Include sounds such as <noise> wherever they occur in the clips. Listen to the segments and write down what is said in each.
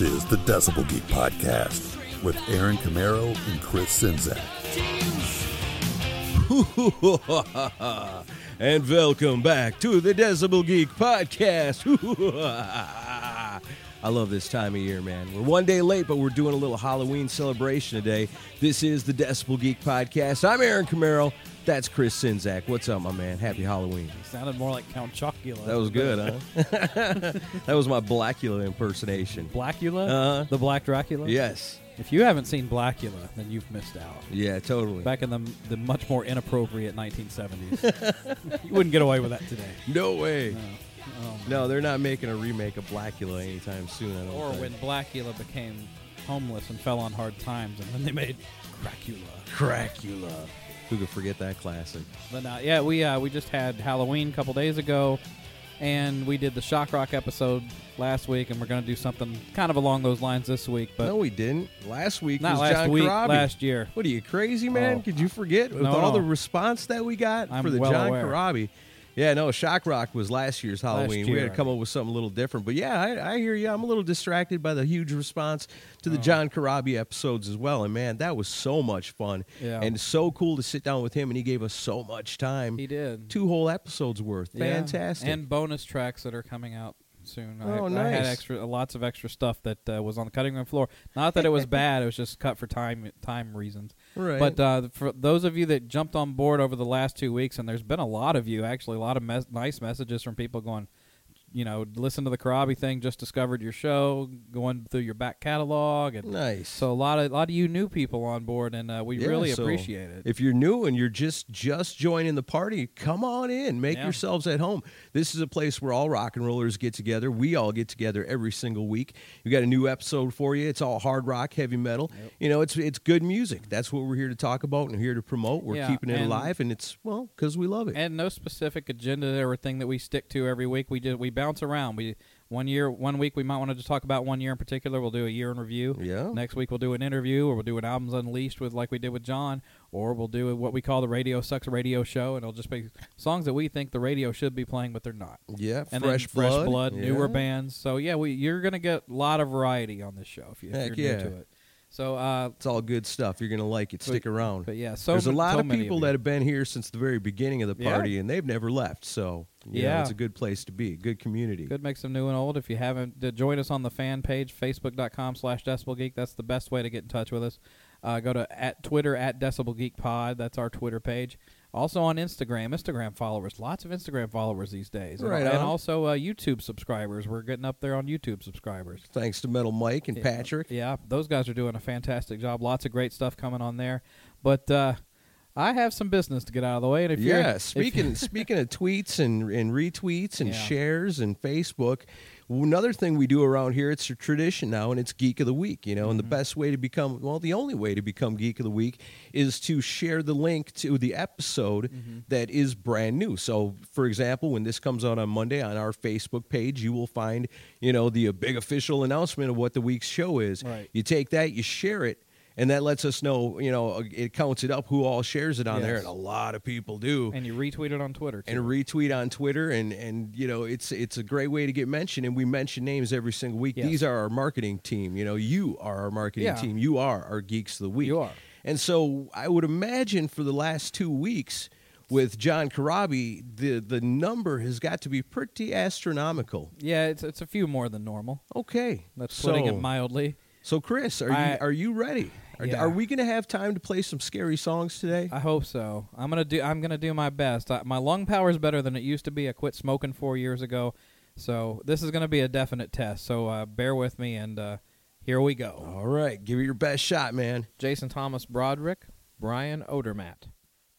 This is the Decibel Geek Podcast with Aaron Camaro and Chris Czynszak. <laughs> and welcome back to the Decibel Geek Podcast. <laughs> I love this time of year, man. We're one day late, but we're doing a little Halloween celebration today. This is the Decibel Geek Podcast. I'm Aaron Camaro. That's Chris Czynszak. What's up, my man? Happy Halloween. Sounded more like Count Chocula. That was good, huh? <laughs> that was my Blackula impersonation. Blackula? Uh-huh. The Black Dracula? Yes. If you haven't seen Blackula, then you've missed out. Yeah, totally. Back in the, the much more inappropriate 1970s. <laughs> you wouldn't get away with that today. No way. No. Oh, No, they're not making a remake of Blackula anytime soon. I don't Or think. when Blackula became homeless and fell on hard times, and then they made Dracula. Cracula. Who could forget that classic? But uh, yeah, we uh, we just had Halloween a couple days ago, and we did the Shock Rock episode last week, and we're going to do something kind of along those lines this week. But no, we didn't. Last week not was last John week, Corabi. last year. What are you crazy, man? Oh. Could you forget with No, all no. the response that we got I'm for the well John aware. Corabi? Yeah, no, Shock Rock was last year's Halloween. we year. had to come up with something a little different. But yeah, I, I hear you. I'm a little distracted by the huge response to the Oh. John Corabi episodes as well. And man, that was so much fun. Yeah. And so cool to sit down with him, and he gave us so much time. He did. Two whole episodes worth. Yeah. Fantastic. And bonus tracks that are coming out soon. Oh, I, I had nice. extra, lots of extra stuff that uh, was on the cutting room floor. Not that it was <laughs> bad; it was just cut for time time reasons. Right. But uh, for those of you that jumped on board over the last two weeks, and there's been a lot of you actually, a lot of mes- nice messages from people going, you know, listen to the Corabi thing, just discovered your show, going through your back catalog, and nice. so a lot of a lot of you new people on board, and uh, we Yeah, really so appreciate it. If you're new and you're just just joining the party, come on in. Make Yeah. yourselves at home. This is a place where all rock and rollers get together. We all get together every single week. We got a new episode for you. It's all hard rock, heavy metal. You know, it's it's good music. That's what we're here to talk about and here to promote. We're Yeah, keeping it alive, and it's well because we love it. and no specific agenda or thing that we stick to every week. We just we bounce around. We one year, one week we might want to just talk about one year in particular. We'll do a year in review. Yeah. Next week we'll do an interview, or we'll do an albums unleashed with like we did with John, or we'll do what we call the Radio Sucks Radio Show, and it'll just be songs that we think the radio should be playing, but they're not. yeah, And fresh blood, fresh blood, newer bands. So yeah, we you're gonna get a lot of variety on this show if, you, if you're yeah. new to it. So uh, It's all good stuff. You're gonna like it. Stick around. but yeah, so There's a lot so of people you. that have been here since the very beginning of the Yeah. party, and they've never left. So you know, Yeah. it's a good place to be. Good community. Good mix of new and old. If you haven't, join us on the fan page, facebook.com slash decibelgeek. That's the best way to get in touch with us. Uh, go to at Twitter at decibelgeekpod. That's our Twitter page. Also on Instagram, Instagram followers. Lots of Instagram followers these days. And- Right and, on. also uh, YouTube subscribers. We're getting up there on YouTube subscribers. Thanks to Metal Mike and Yeah. Patrick. Yeah, those guys are doing a fantastic job. Lots of great stuff coming on there. But uh, I have some business to get out of the way. And if you're, Yeah, speaking <laughs> speaking of tweets and, and retweets and Yeah. shares and Facebook, another thing we do around here, it's a tradition now, and it's Geek of the Week. You know, and the Mm-hmm. best way to become well, the only way to become Geek of the Week is to share the link to the episode Mm-hmm. that is brand new. So, for example, when this comes out on Monday on our Facebook page, you will find you know the big official announcement of what the week's show is. Right. You take that, you share it. And that lets us know, you know, uh, it counts it up who all shares it on there, and a lot of people do and you retweet it on Twitter. Too. and retweet on Twitter, and and you know it's it's a great way to get mentioned, and we mention names every single week. Yes. These are our marketing team. You know, you are our marketing Yeah. team. You are our geeks of the week. You are. And so I would imagine for the last two weeks with John Corabi, the the number has got to be pretty astronomical. yeah, it's it's a few more than normal. Okay, That's so, putting it mildly. So Chris, are I- you are you ready? Are, Yeah. are we going to have time to play some scary songs today? I hope so. I'm gonna do. I'm gonna do my best. I, my lung power is better than it used to be. I quit smoking four years ago, so this is gonna be a definite test. So uh, bear with me, and uh, here we go. All right, give it your best shot, man. Jason Thomas Broderick, Brian Odermatt,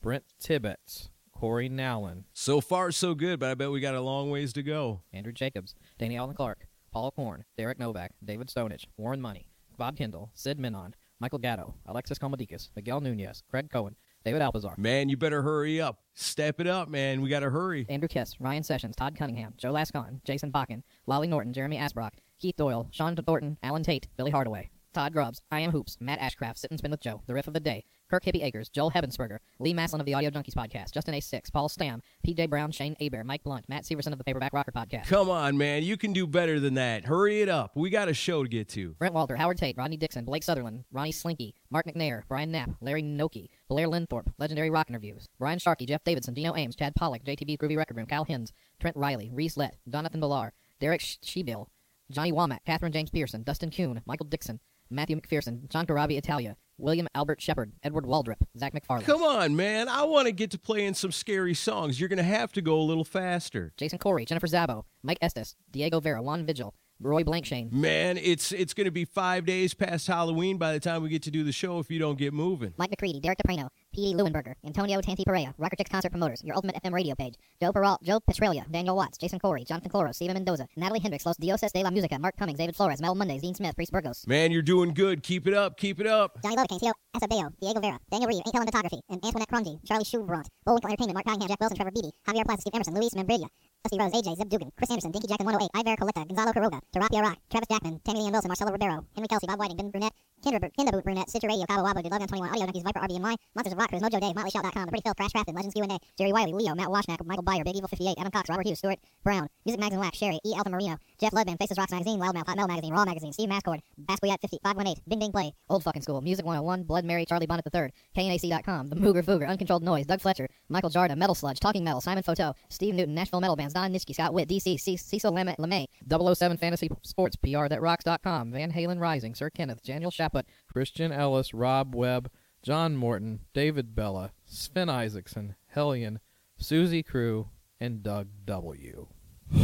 Brent Tibbetts, Corey Nowlin, So far, so good, but I bet we got a long ways to go. Andrew Jacobs, Danny Allen Clark, Paul Korn, Derek Novak, David Stonich, Warren Money, Bob Kendall, Sid Minon, Michael Gatto, Alexis Comodicus, Miguel Nunez, Craig Cohen, David Alpazar, Man, you better hurry up. Step it up, man. We got to hurry. Andrew Kiss, Ryan Sessions, Todd Cunningham, Joe Lascon, Jason Bakken, Lolly Norton, Jeremy Asbrock, Keith Doyle, Sean Thornton, Alan Tate, Billy Hardaway. Todd Grubbs, I Am Hoops, Matt Ashcraft, Sit and Spin with Joe, The Riff of the Day, Kirk Hippie Akers, Joel Hebensberger, Lee Maslin of the Audio Junkies podcast, Justin A6, Paul Stam, PJ Brown, Shane Aber, Mike Blunt, Matt Severson of the Paperback Rocker podcast, Come on, man. You can do better than that. Hurry it up. We got a show to get to. Brent Walter, Howard Tate, Rodney Dixon, Blake Sutherland, Ronnie Slinky, Mark McNair, Brian Knapp, Larry Noki, Blair Linthorpe, Legendary Rock Interviews, Brian Sharkey, Jeff Davidson, Dino Ames, Chad Pollock, JTB Groovy Record Room, Cal Hins, Trent Riley, Reese Lett, Jonathan Villar, Derek Shebill, Johnny Womack, Catherine James Pearson, Dustin Kuhn, Michael Dixon, Matthew McPherson, John Corabi Italia, William Albert Shepard, Edward Waldrop, Zach McFarland. Come on, man. I want to get to playing some scary songs. You're going to have to go a little faster. Jason Corey, Jennifer Zabo, Mike Estes, Diego Vera, Juan Vigil, Roy Blankshane, Man, it's it's going to be five days past Halloween by the time we get to do the show if you don't get moving. Mike McCready, Derek DePrano, P.D. Lewinberger, Antonio Tanti Perea, Rocker Chicks Concert Promoters, Your Ultimate FM Radio Page, Joe Peral, Joe Petralia, Daniel Watts, Jason Corey, Jonathan Cloro, Steven Mendoza, Natalie Hendricks, Los Dioses de la Musica, Mark Cummings, David Flores, Mel Mondays, Dean Smith, Priest Burgos, Man, you're doing good. Keep it up. Keep it up. Johnny Lodekin, Tito Esabeo, Diego Vera, Daniel Reed, Ain't Telling Photography, and Antoinette Crumgy, Charlie Schubront, Bullwinkle Entertainment, Mark Cunningham, Jack Wilson, Trevor Beatty, Javier Plaza, Steve Emerson, Luis Membrilla, Dusty Rose, AJ, Zeb Dugan, Chris Anderson, Dinky Jackson 108, Iver Coletta, Gonzalo Caroga, Terapia Rock, Travis Jackman, Tammy Lee Wilson, Marcelo Ribeiro, Henry Kelsey, Bob Whiting, Ben Brunette, Kinder, Kinder Boot Brunette, Stitcher Radio, Cabo Wabo, Did Logan 21, Audio Junkies, Viper, RBNY, Monsters of Rock Cruise, Mojo Day, MotleyShout.com, The Pretty Phil, Crash Crafted, Legends Q&A, Jerry Wiley, Leo, Matt Washnack, Michael Byer, Big Evil 58, Adam Cox, Robert Hughes, Stuart Brown, Music Magazine Wax, Sherry, E. Alpha Marino, Jeff Ludman, Faces Rocks Magazine, Loudmouth, Hot Metal Magazine, Raw Magazine, Steve Mascord, Basquiat 50, 518, Bing Bing Play, Old Fucking School, Music 101, Blood Mary, Charlie Bonnet III, KNAC.com, The Mooger Fooger, Uncontrolled Noise, Doug Fletcher, Michael Jarda, Metal Sludge, Talking Metal, Simon Photo, Steve Newton, Nashville Metal Bands, Don Nitschke, Scott Witt, DC, C- Cecil Lem- LeMay, 007 Fantasy Sports, PR That Rocks.com, Van Halen Rising, Sir Kenneth, Daniel Shaput, Christian Ellis, Rob Webb, John Morton, David Bella, Sven Isaacson, Hellion, Susie Crew, and Doug W. <sighs>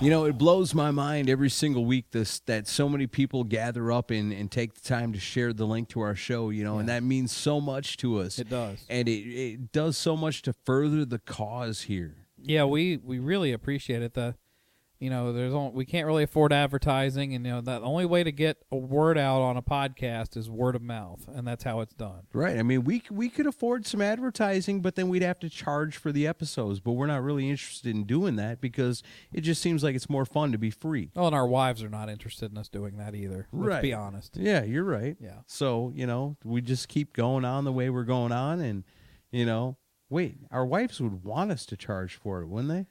You know, it blows my mind every single week this that so many people gather up and, and take the time to share the link to our show, you know, and that means so much to us. It does. And it, it does so much to further the cause here. Yeah, we we really appreciate it. The you know, there's only, we can't really afford advertising, and you know, the only way to get a word out on a podcast is word of mouth, and that's how it's done. Right. I mean, we we could afford some advertising, but then we'd have to charge for the episodes. But we're not really interested in doing that because it just seems like it's more fun to be free. Well, and our wives are not interested in us doing that either. Let's Right. be honest. Yeah, you're right. Yeah. So you know, we just keep going on the way we're going on, and you know, wait, our wives would want us to charge for it, wouldn't they?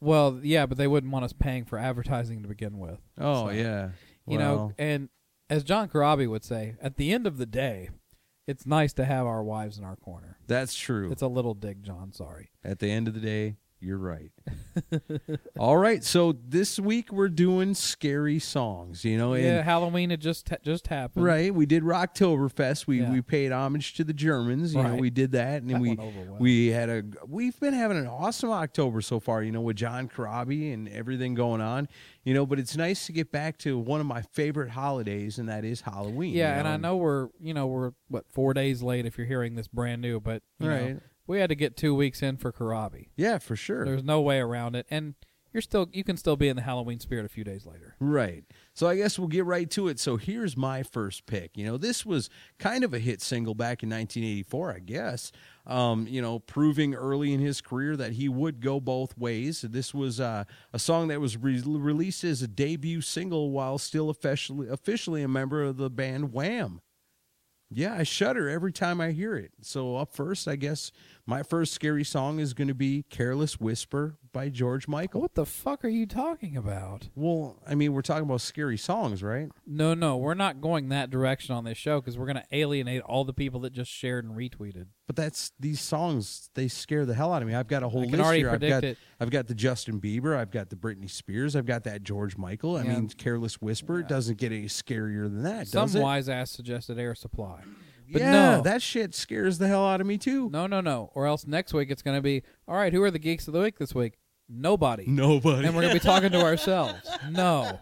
Well, yeah, but they wouldn't want us paying for advertising to begin with. Oh So, yeah. You know, Well, and as John Corabi would say, at the end of the day, it's nice to have our wives in our corner. that's true. It's a little dig, John. Sorry. At the end of the day, you're right. <laughs> All right, so this week we're doing scary songs. You know, yeah, Halloween had just just happened. Right, we did Rocktoberfest. We Yeah. we paid homage to the Germans. You know, Right. we did that, and then That we went over well. we had a we've been having an awesome October so far. You know, with John Corabi and everything going on. You know, but it's nice to get back to one of my favorite holidays, and that is Halloween. Yeah, you and I know we're you know we're what four days late if you're hearing this brand new, but you know, Right. We had to get two weeks in for Corabi. Yeah, for sure. There's no way around it, and you're still you can still be in the Halloween spirit a few days later. Right. So I guess we'll get right to it. So here's my first pick. You know, this was kind of a hit single back in 1984, I guess. Um, you know, proving early in his career that he would go both ways. This was uh, a song that was re- released as a debut single while still officially officially a member of the band Wham. Yeah, I shudder every time I hear it. So up first, I guess my first scary song is going to be "Careless Whisper" by George Michael. What the fuck are you talking about? Well, I mean, we're talking about scary songs, right? No, no, we're not going that direction on this show because we're going to alienate all the people that just shared and retweeted. But that's these songs. They scare the hell out of me. I've got a whole I can list already here. I've predict got it. I've got the Justin Bieber. I've got the Britney Spears. I've got that George Michael. I Yeah. mean, Careless Whisper it doesn't get any scarier than that, Some does it? wise ass suggested Air Supply. But yeah, no. that shit scares the hell out of me too. No, no, no. Or else next week it's going to be all right. Who are the geeks of the week this week? Nobody. Nobody. And we're going to be talking to <laughs> ourselves. No.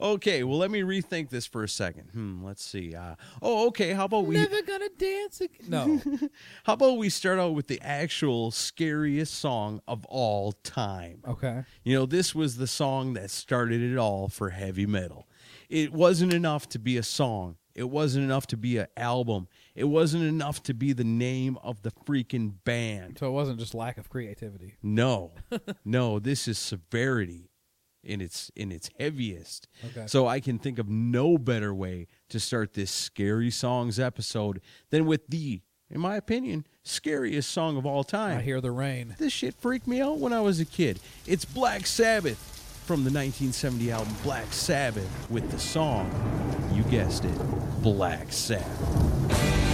okay, well, let me rethink this for a second. Hmm, let's see. Uh, oh, okay. How about we? Never gonna dance again. No. <laughs> How about we start out with the actual scariest song of all time? Okay. You know, this was the song that started it all for heavy metal. It wasn't enough to be a song. It wasn't enough to be an album. It wasn't enough to be the name of the freaking band. So it wasn't just lack of creativity. No, <laughs> no, this is severity. in its in its heaviest. Okay. So I can think of no better way to start this scary songs episode than with the, in my opinion, scariest song of all time. I hear the rain. This shit freaked me out when I was a kid. It's Black Sabbath from the 1970 album Black Sabbath with the song, you guessed it, Black Sabbath.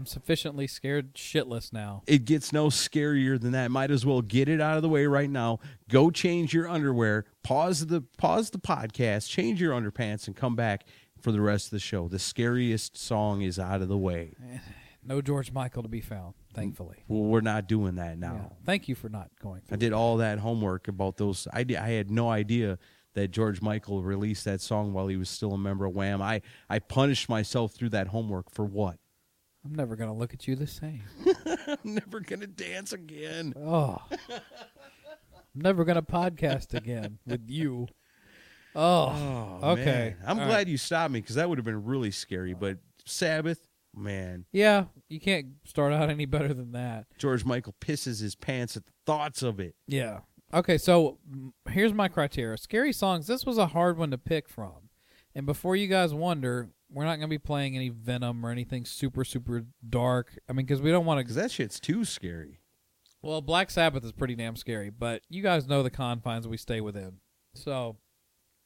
I'm sufficiently scared shitless now. It gets no scarier than that. Might as well get it out of the way right now. Go change your underwear. Pause the pause the podcast. Change your underpants and come back for the rest of the show. The scariest song is out of the way. <sighs> No George Michael to be found, thankfully. Mm, well, we're not doing that now. Yeah. Thank you for not going. I did all that homework about those. I, did, I had no idea that George Michael released that song while he was still a member of Wham. I, I punished myself through that homework for what? I'm never gonna look at you the same. <laughs> I'm never to dance again. Oh, I'm never gonna podcast again <laughs> with you. Oh, okay. man. I'm All glad right. you stopped me because that would have been really scary. But Sabbath, man, Yeah, you can't start out any better than that. George Michael pisses his pants at the thoughts of it. Yeah. Okay, so mm, here's my criteria. Scary songs. This was a hard one to pick from. And before you guys wonder, we're not going to be playing any Venom or anything super super dark. I mean, because we don't want to. Because that shit's too scary. Well, Black Sabbath is pretty damn scary, but you guys know the confines we stay within. So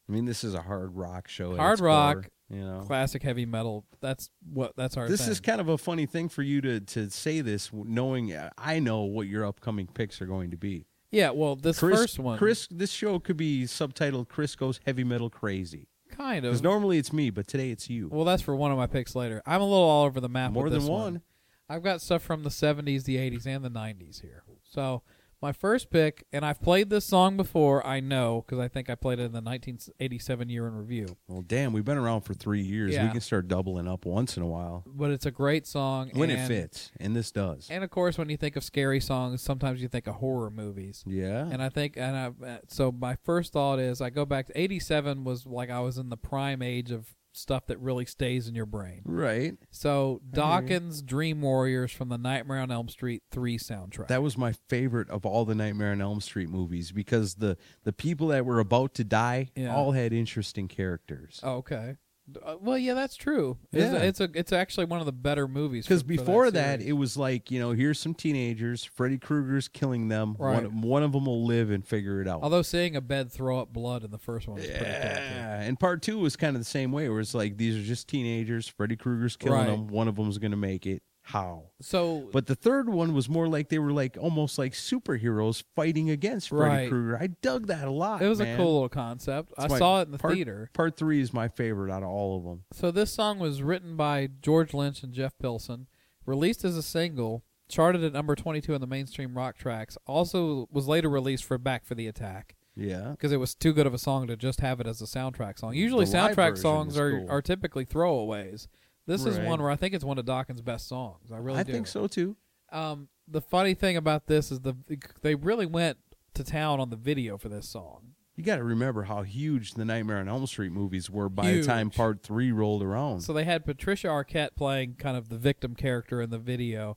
I mean, this is a hard rock show. Hard rock, core, you know. classic heavy metal. That's what. That's our. This thing. is kind of a funny thing for you to to say this, knowing uh, I know what your upcoming picks are going to be. Yeah. Well, this Chris, first one, Chris, this show could be subtitled "Chris Goes Heavy Metal Crazy" kind of. because normally it's me, but today it's you. well, that's for one of my picks later. I'm a little all over the map. More with than this one. I've got stuff from the 70s, the 80s, and the 90s here. So my first pick, and I've played this song before. I know because I think I played it in the 1987 year in review. Well, damn, we've been around for three years. Yeah. We can start doubling up once in a while But it's a great song when it fits, and this does. And of course, when you think of scary songs, sometimes you think of horror movies. yeah, And I think, and I, uh, so my first thought is, I go back to '87 was like I was in the prime age of stuff that really stays in your brain. right. So mm-hmm. Dokken's Dream Warriors from the Nightmare on Elm Street three soundtrack. That was my favorite of all the Nightmare on Elm Street movies because the the people that were about to die Yeah. all had interesting characters. Oh, okay. Uh, well, yeah, that's true. It's, Yeah. it's a it's actually one of the better movies. Because for- for before that, series. it was like you know, here's some teenagers. Freddy Krueger's killing them. Right. One, one of them will live and figure it out. although seeing a bed throw up blood in the first one was pretty cool. yeah, and part two was kind of the same way, where it's like these are just teenagers. Freddy Krueger's killing Right. them. One of them's gonna make it. How? So, But the third one was more like they were like almost like superheroes fighting against Freddy Right. Krueger. I dug that a lot. it was a cool little concept. I It's my- saw it in the part, theater. Part three is my favorite out of all of them. So this song was written by George Lynch and Jeff Pilson, released as a single, charted at number 22 on the mainstream rock tracks. Also was later released for Back for the Attack Yeah. because it was too good of a song to just have it as a soundtrack song. Usually The soundtrack songs are cool. are typically throwaways. This is Right. one where I think it's one of Dokken's best songs. I really do. I do. think so too. Um, the funny thing about this is the they really went to town on the video for this song. You got to remember how huge the Nightmare on Elm Street movies were by the time part three rolled around. So they had Patricia Arquette playing kind of the victim character in the video,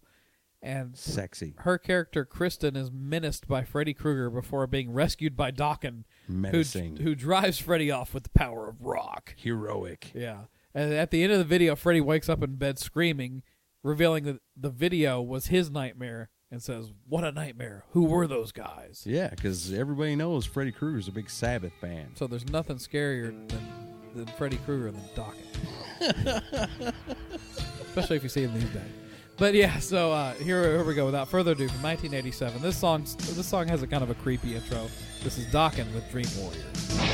and Sexy. her character Kristen is menaced by Freddy Krueger before being rescued by Dokken, who Menacing. who drives Freddy off with the power of rock. Heroic. Yeah, and at the end of the video, Freddy wakes up in bed screaming, revealing that the video was his nightmare, and says, "What a nightmare! Who were those guys?" Yeah, because everybody knows Freddy Krueger's a big Sabbath fan. So there's nothing scarier than, than Freddy Krueger than Dokken. <laughs> Especially if you see him these days. But yeah, so uh, here, here we go. Without further ado, from 1987, this song this song has a kind of a creepy intro. This is Dokken with Dream Warriors.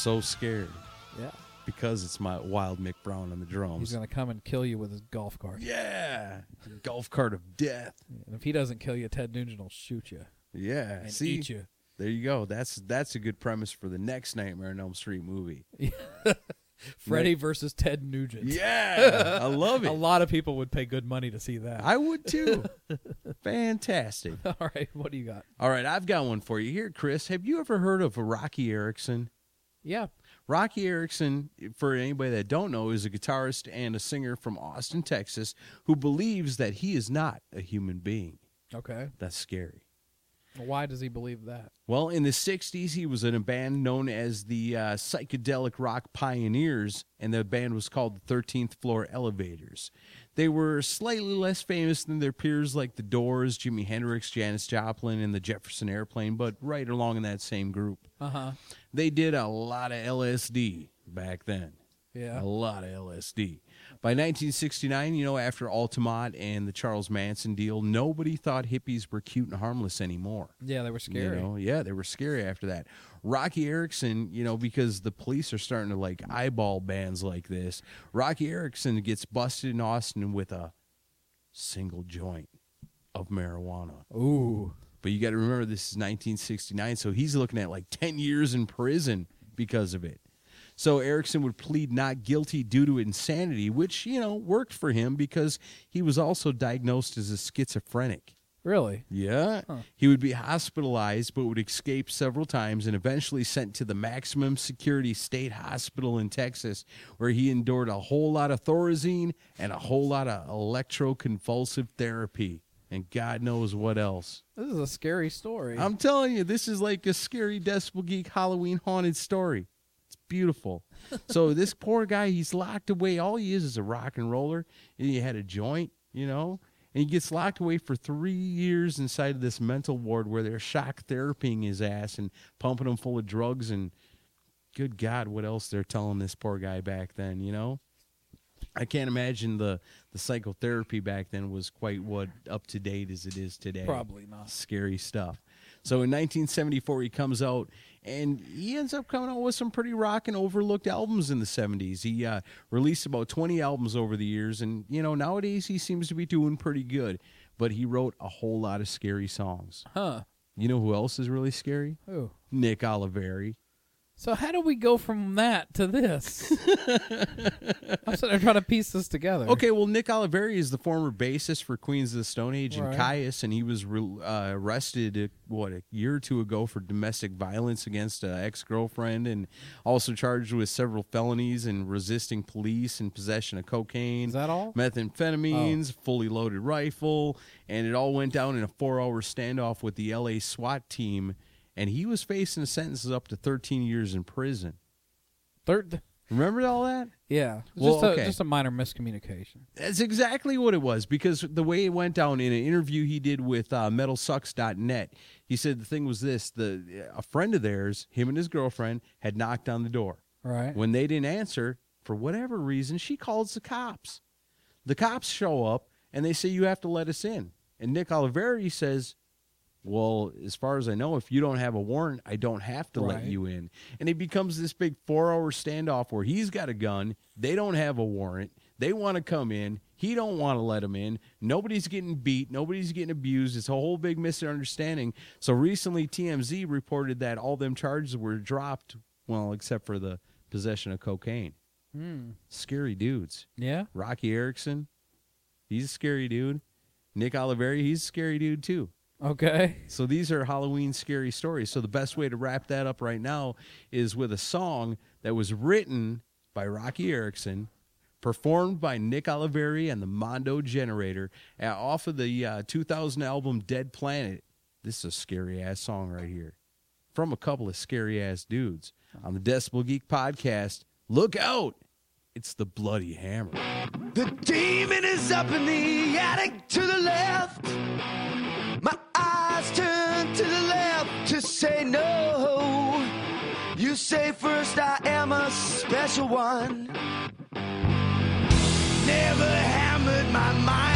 So scared Yeah. because it's my wild Mick Brown on the drums. He's gonna come and kill you with his golf cart. yeah, golf cart of death. And if he doesn't kill you, Ted Nugent will shoot you Yeah, and see, eat you. there you go. That's that's a good premise for the next Nightmare on Elm Street movie. <laughs> Freddy versus Ted Nugent. Yeah, <laughs> I love it. A it. lot of people would pay good money to see that. I would too. <laughs> Fantastic. All right, what do you got? All right, I've got one for you here, Chris. Have you ever heard of Roky Erickson? Yeah. Roky Erickson, for anybody that don't know, is a guitarist and a singer from Austin, Texas, who believes that he is not a human being. Okay. That's scary. Why does he believe that? Well, in the 60s, he was in a band known as the uh, Psychedelic Rock Pioneers, and the band was called the 13th Floor Elevators. They were slightly less famous than their peers like the Doors, Jimi Hendrix, Janis Joplin, and the Jefferson Airplane, but right along in that same group. Uh huh. They did a lot of LSD back then. Yeah. A lot of LSD. By 1969, you know, after Altamont and the Charles Manson deal, nobody thought hippies were cute and harmless anymore. Yeah, they were scary. You know, yeah, they were scary after that. Roky Erickson, you know, because the police are starting to like eyeball bands like this. Roky Erickson gets busted in Austin with a single joint of marijuana. Ooh. But you got to remember this is 1969, so he's looking at like 10 years in prison because of it. So Erickson would plead not guilty due to insanity, which, you know, worked for him because he was also diagnosed as a schizophrenic. Really? Yeah. Huh. He would be hospitalized, but would escape several times and eventually sent to the maximum security state hospital in Texas, where he endured a whole lot of Thorazine and a whole lot of electroconvulsive therapy. And God knows what else. This is a scary story. I'm telling you, this is like a scary Decibel Geek Halloween haunted story. Beautiful. so <laughs> this poor guy, he's locked away. All he is is a rock and roller. And he had a joint, you know, and he gets locked away for three years inside of this mental ward where they're shock therapying his ass and pumping him full of drugs and good God, what else they're telling this poor guy back then, you know? I can't imagine the, the psychotherapy back then was quite what up to date as it is today Probably not. scary stuff. So in 1974, he comes out and he ends up coming out with some pretty rock and overlooked albums in the 70s. He uh, released about 20 albums over the years, and you know nowadays he seems to be doing pretty good. But he wrote a whole lot of scary songs. Huh. You know who else is really scary? Ooh. Nick Oliveri. So how do we go from that to this? <laughs> I'm sitting there trying to piece this together. Okay, well, Nick Oliveri is the former bassist for Queens of the Stone Age and Right. Kyuss, and he was re- uh, arrested uh, what a year or two ago for domestic violence against an ex girlfriend, and also charged with several felonies and resisting police and possession of cocaine, Is that all? methamphetamines, fully loaded rifle, and it all went down in a four-hour standoff with the L.A. SWAT team, and he was facing sentences up to 13 years in prison. Third. Remember all that? Yeah. Well, just, a, okay. just a minor miscommunication. That's exactly what it was because the way it went down in an interview he did with uh, MetalSucks.net, he said the thing was this: the a friend of theirs, him and his girlfriend, had knocked on the door. Right. When they didn't answer, for whatever reason, she calls the cops. The cops show up and they say you have to let us in. And Nick Oliveri says, "Well, as far as I know, if you don't have a warrant, I don't have to let you in." And it becomes this big four-hour standoff where he's got a gun, they don't have a warrant, they want to come in, he don't want to let them in. Nobody's getting beat, nobody's getting abused. It's a whole big misunderstanding. So recently, TMZ reported that all them charges were dropped. Well, except for the possession of cocaine. Hmm. Scary dudes. Yeah. Roky Erickson, he's a scary dude. Nick Oliveri, he's a scary dude too. Okay. So these are Halloween scary stories. So the best way to wrap that up right now is with a song that was written by Roky Erickson, performed by Nick Oliveri and the Mondo Generator uh, off of the uh, 2000 album Dead Planet. This is a scary ass song right here from a couple of scary ass dudes on the Decibel Geek podcast. Look out! It's the Bloody Hammer. The demon is up in the attic to the left. My eyes turn to the left to say no. You say first, I am a special one. Never hammered my mind,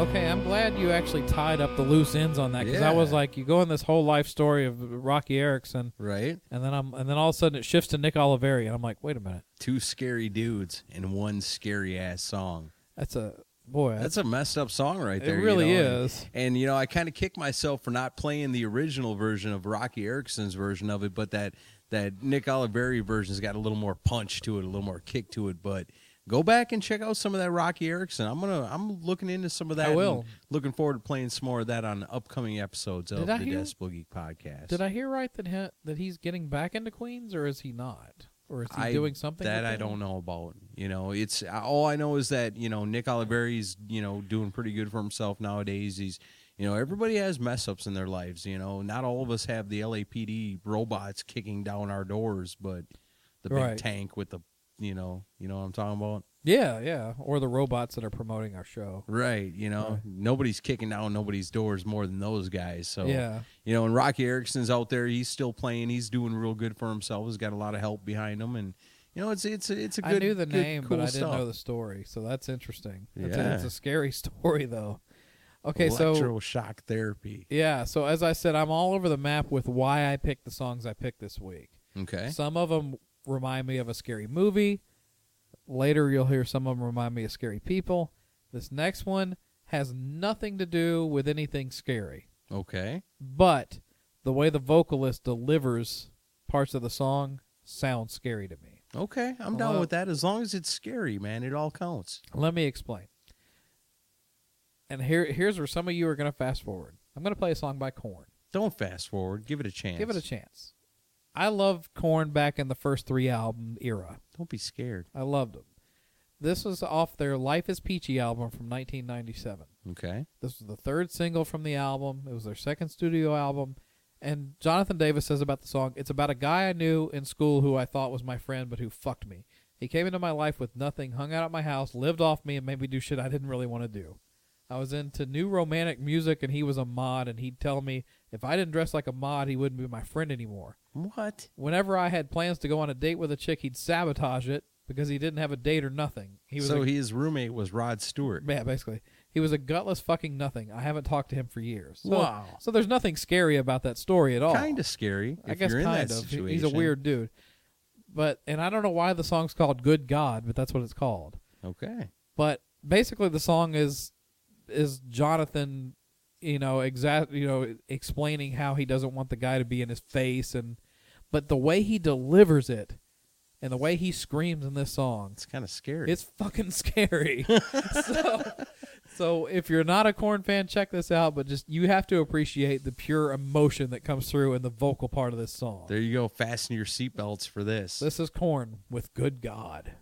Okay, I'm glad you actually tied up the loose ends on that because I was Yeah. like, you go in this whole life story of Roky Erickson, Right? and then I'm, and then all of a sudden it shifts to Nick Oliveri, and I'm like, wait a minute, Two scary dudes in one scary ass song. that's a boy, That's a messed up song right It there. you really know? And- is. And, you know, I kind of kick myself for not playing the original version of Roky Erickson's version of it, but that that Nick Oliveri version's got a little more punch to it, a little more kick to it. But go back and check out some of that Roky Erickson. I'm gonna I'm looking into some of that. I will. Looking forward to playing some more of that on upcoming episodes of Did the I hear- Decibel Geek podcast. Did I hear right that he, that he's getting back into Queens, or is he not, or is he I- doing something that with I them? don't know about. You know, it's all I know is that you know Nick Oliveri's you know doing pretty good for himself nowadays. He's you know everybody has mess ups in their lives. You know, not all of us have the LAPD robots kicking down our doors, but the big Right. tank with the you know you know what I'm talking about. Yeah, yeah, or the robots that are promoting our show. Right, you know, Right. nobody's kicking down nobody's doors more than those guys. So, Yeah. you know, and Roky Erickson's out there. He's still playing. He's doing real good for himself. He's got a lot of help behind him, and You know, it's it's it's a good. I knew the good, name, cool but I didn't stuff. know the story. So that's interesting. That's a- Yeah. it's a scary <laughs> story though. Okay, so electroshock therapy. yeah, so as I said, I'm all over the map with why I picked the songs I picked this week. Okay. Some of them remind me of a scary movie. Later, you'll hear some of them remind me of scary people. This next one has nothing to do with anything scary, Okay. but the way the vocalist delivers parts of the song sounds scary to me. Okay. I'm down with that. As long as it's scary, man, it all counts. Let me explain. And here, here's where some of you are going to fast forward. I'm going to play a song by Korn. Don't fast forward. Give it a chance. Give it a chance. I loved Korn back in the first three album era. Don't be scared. I loved them. This was off their Life is Peachy album from 1997. Okay. This was the third single from the album. It was their second studio album. And Jonathan Davis says about the song, it's about a guy I knew in school who I thought was my friend, but who fucked me. He came into my life with nothing, hung out at my house, lived off me, and made me do shit I didn't really want to do. I was into new romantic music, and he was a mod, and he'd tell me if I didn't dress like a mod, he wouldn't be my friend anymore. What? Whenever I had plans to go on a date with a chick, he'd sabotage it because he didn't have a date or nothing. He was so a, his roommate was Rod Stewart. yeah, basically. He was a gutless fucking nothing. I haven't talked to him for years. So, Wow. So there's nothing scary about that story at all. Kind of scary. I if guess you're in kind that of. Situation. He's a weird dude. But and I don't know why the song's called "Good God," but that's what it's called. Okay. But basically, the song is is Jonathan, you know, exact, you know, explaining how he doesn't want the guy to be in his face, and but the way he delivers it, and the way he screams in this song, It's kind of scary. it's fucking <laughs> scary. so, so if you're not a Korn fan, check this out. But just you have to appreciate the pure emotion that comes through in the vocal part of this song. there you go. Fasten your seatbelts for this. This is Korn with "Good God."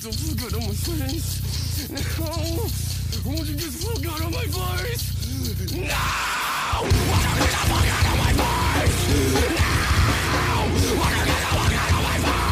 Get the fuck out of my face? No. Won't you get the fuck out of my face? No. Won't you get the fuck out of my face? No. Won't you get the fuck out of my face?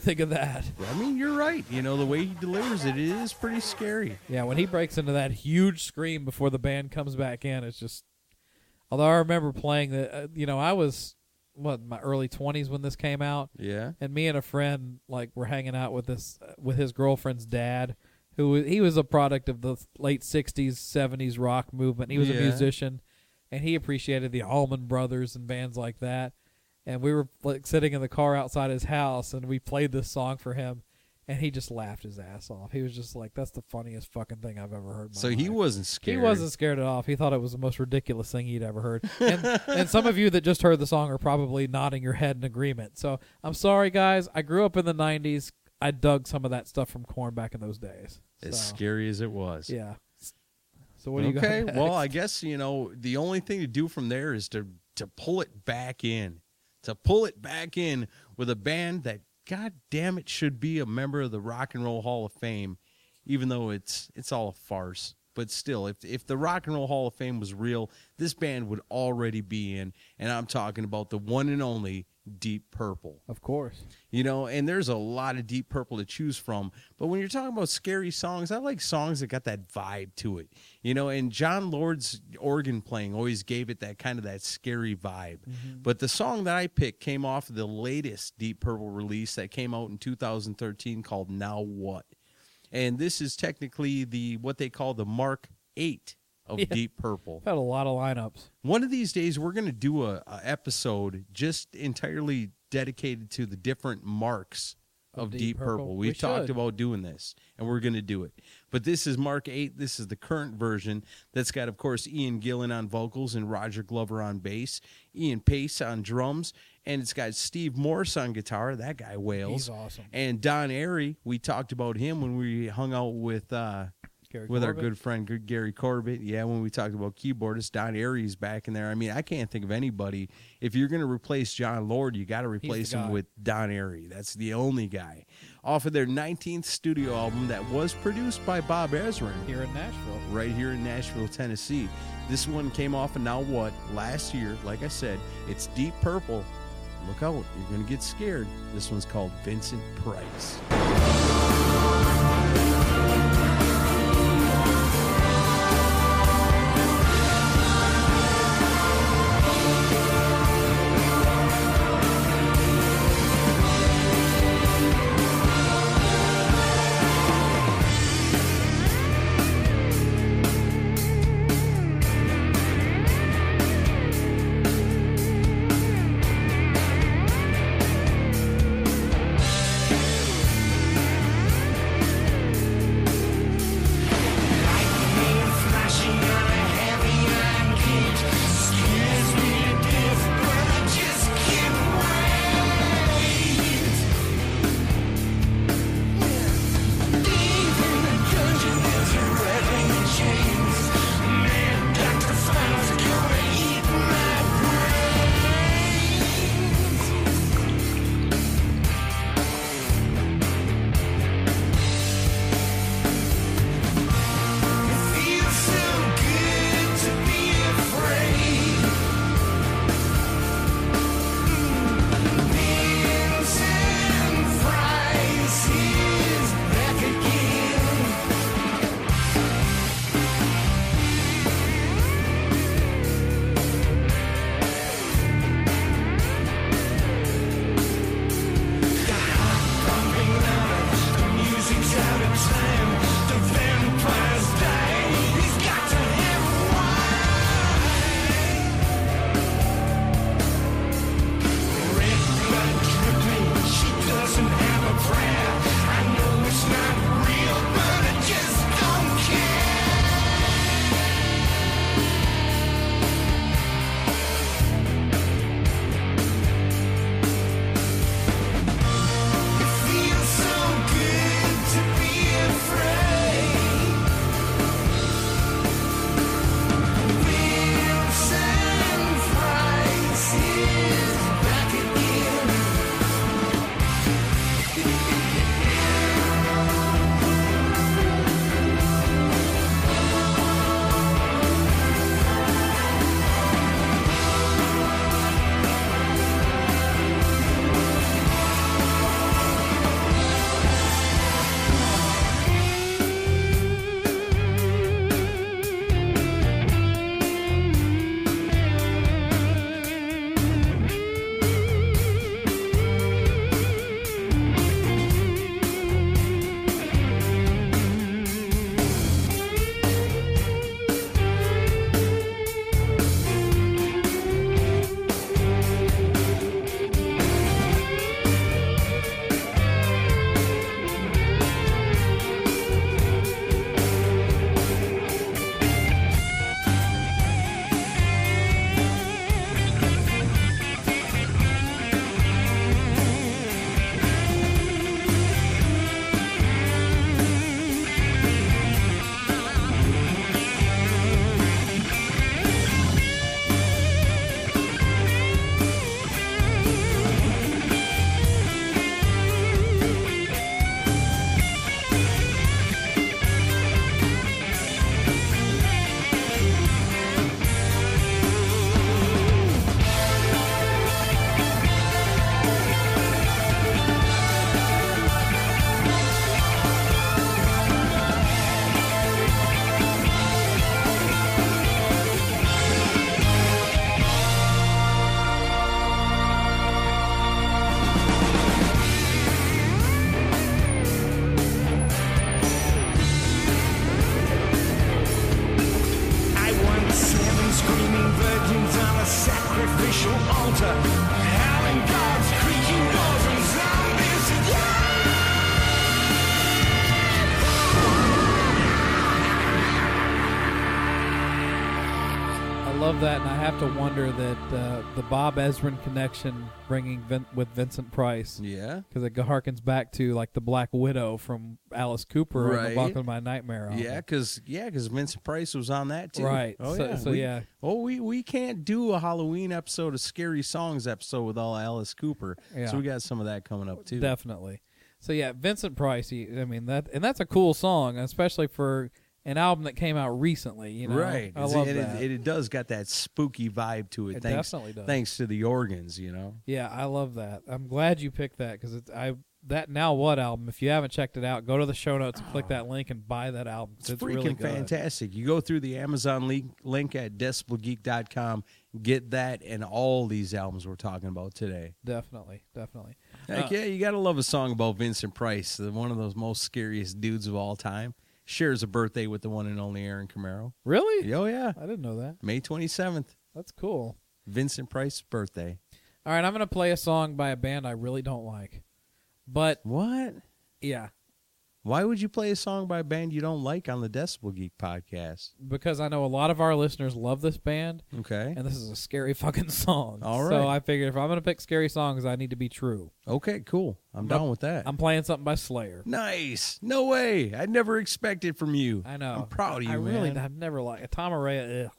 Think of that? I mean, you're right. You know, the way he delivers it, it is pretty scary. Yeah, when he breaks into that huge scream before the band comes back in, it's just. Although I remember playing the, uh, you know, I was what my early twenties when this came out, Yeah. and me and a friend like were hanging out with this uh, with his girlfriend's dad, who he was a product of the late '60s, '70s rock movement. He was a musician, and he appreciated the Allman Brothers and bands like that. And we were like sitting in the car outside his house, and we played this song for him, and he just laughed his ass off. He was just like, "That's the funniest fucking thing I've ever heard." So he life." wasn't scared. He wasn't scared at all. He thought it was the most ridiculous thing he'd ever heard. And, <laughs> and some of you that just heard the song are probably nodding your head in agreement. So I'm sorry, guys. I grew up in the '90s. I dug some of that stuff from Korn back in those days. as So, scary as it was. yeah. So what do you got? okay. Well, I guess you know the only thing to do from there is to to pull it back in, to pull it back in with a band that, god damn it, should be a member of the Rock and Roll Hall of Fame, even though it's it's all a farce. But still, if if the Rock and Roll Hall of Fame was real, this band would already be in. And I'm talking about the one and only Deep Purple. of course. You know, and there's a lot of Deep Purple to choose from. But when you're talking about scary songs, I like songs that got that vibe to it. You know, and Jon Lord's organ playing always gave it that kind of that scary vibe. Mm-hmm. But the song that I picked came off the latest Deep Purple release that came out in 2013 called Now What. And this is technically the what they call the Mark 8 of Yeah. Deep Purple. Had a lot of lineups. One of these days, we're going to do a, a episode just entirely dedicated to the different marks of, Of Deep, Deep Purple. Purple. We've We talked about doing this, and we're going to do it. But this is Mark Eight. This is the current version. That's got, of course, Ian Gillan on vocals and Roger Glover on bass, Ian Paice on drums, and it's got Steve Morse on guitar. That guy wails. He's awesome. And Don Airey. We talked about him when we hung out with. Uh, Gary with our good friend good Gary Corbett. Yeah, when we talked about keyboardist, Don Aries back in there. I mean, I can't think of anybody. If you're going to replace Jon Lord, you got to replace him guy. with Don Airey. That's the only guy. Off of their 19th studio album that was produced by Bob Ezrin here in Nashville. right here in Nashville, Tennessee. This one came off of Now What last year. Like I said, it's Deep Purple. Look out, you're going to get scared. This one's called Vincent Price. Have wonder that uh, the Bob Ezrin connection, bringing Vin- with Vincent Price, Yeah. because it harkens back to like the Black Widow from Alice Cooper on Right. the Welcome to My Nightmare. album. Yeah, because yeah, because Vincent Price was on that too. Right. Oh So- yeah. so, we, yeah. Oh, we we can't do a Halloween episode, a scary songs episode with all Alice Cooper. Yeah. So we got some of that coming up too. Definitely. So yeah, Vincent Price. He, I mean that, and that's a cool song, especially for an album that came out recently. You know, right. I love and that. It, it, does got that spooky vibe to it. It thanks, definitely does. Thanks to the organs, you know. yeah, I love that. I'm glad you picked that because it's I that now what album. If you haven't checked it out, go to the show notes and click that link and buy that album. It's, It's, freaking really fantastic. You go through the Amazon link, link at decibelgeek.com, get that and all these albums we're talking about today. Definitely, definitely. Heck Uh, yeah, you got to love a song about Vincent Price, the, one of those most scariest dudes of all time. Shares a birthday with the one and only Aaron Camaro. Really? Oh, yeah. I didn't know that. May 27th, That's cool. Vincent Price's birthday. All right, I'm gonna play a song by a band I really don't like, but What? yeah, Why would you play a song by a band you don't like on the Decibel Geek podcast? because I know a lot of our listeners love this band, Okay. and this is a scary <laughs> fucking song. All right. So. I figured if I'm gonna pick scary songs, I need to be true. Okay, cool. I'm down with that. I'm playing something by Slayer. nice. No way. I never expected from you. I know. I'm proud of you, I really, man. I've never liked Tom Araya. Ugh.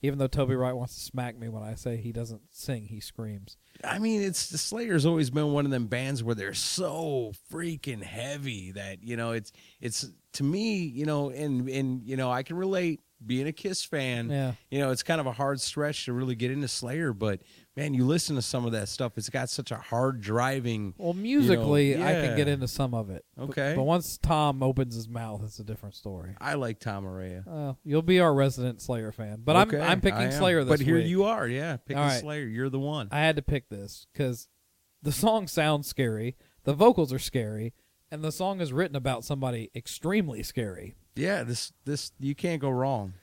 Even though Toby Wright wants to smack me when I say he doesn't sing, he screams. I mean, it's the Slayer's always been one of them bands where they're so freaking heavy that you know it's it's to me you know and and you know I can relate being a Kiss fan. Yeah. You know, it's kind of a hard stretch to really get into Slayer, but man, you listen to some of that stuff. It's got such a hard driving. Well, musically, I yeah. can get into some of it. Okay. But, once Tom opens his mouth, it's a different story. I like Tom Araya. Uh, you'll be our resident Slayer fan, but Okay, I'm I'm picking. Slayer this But here week. you are, yeah, picking right. Slayer. You're the one. I had to pick this because the song sounds scary, the vocals are scary, and the song is written about somebody extremely scary. Yeah, this this you can't go wrong.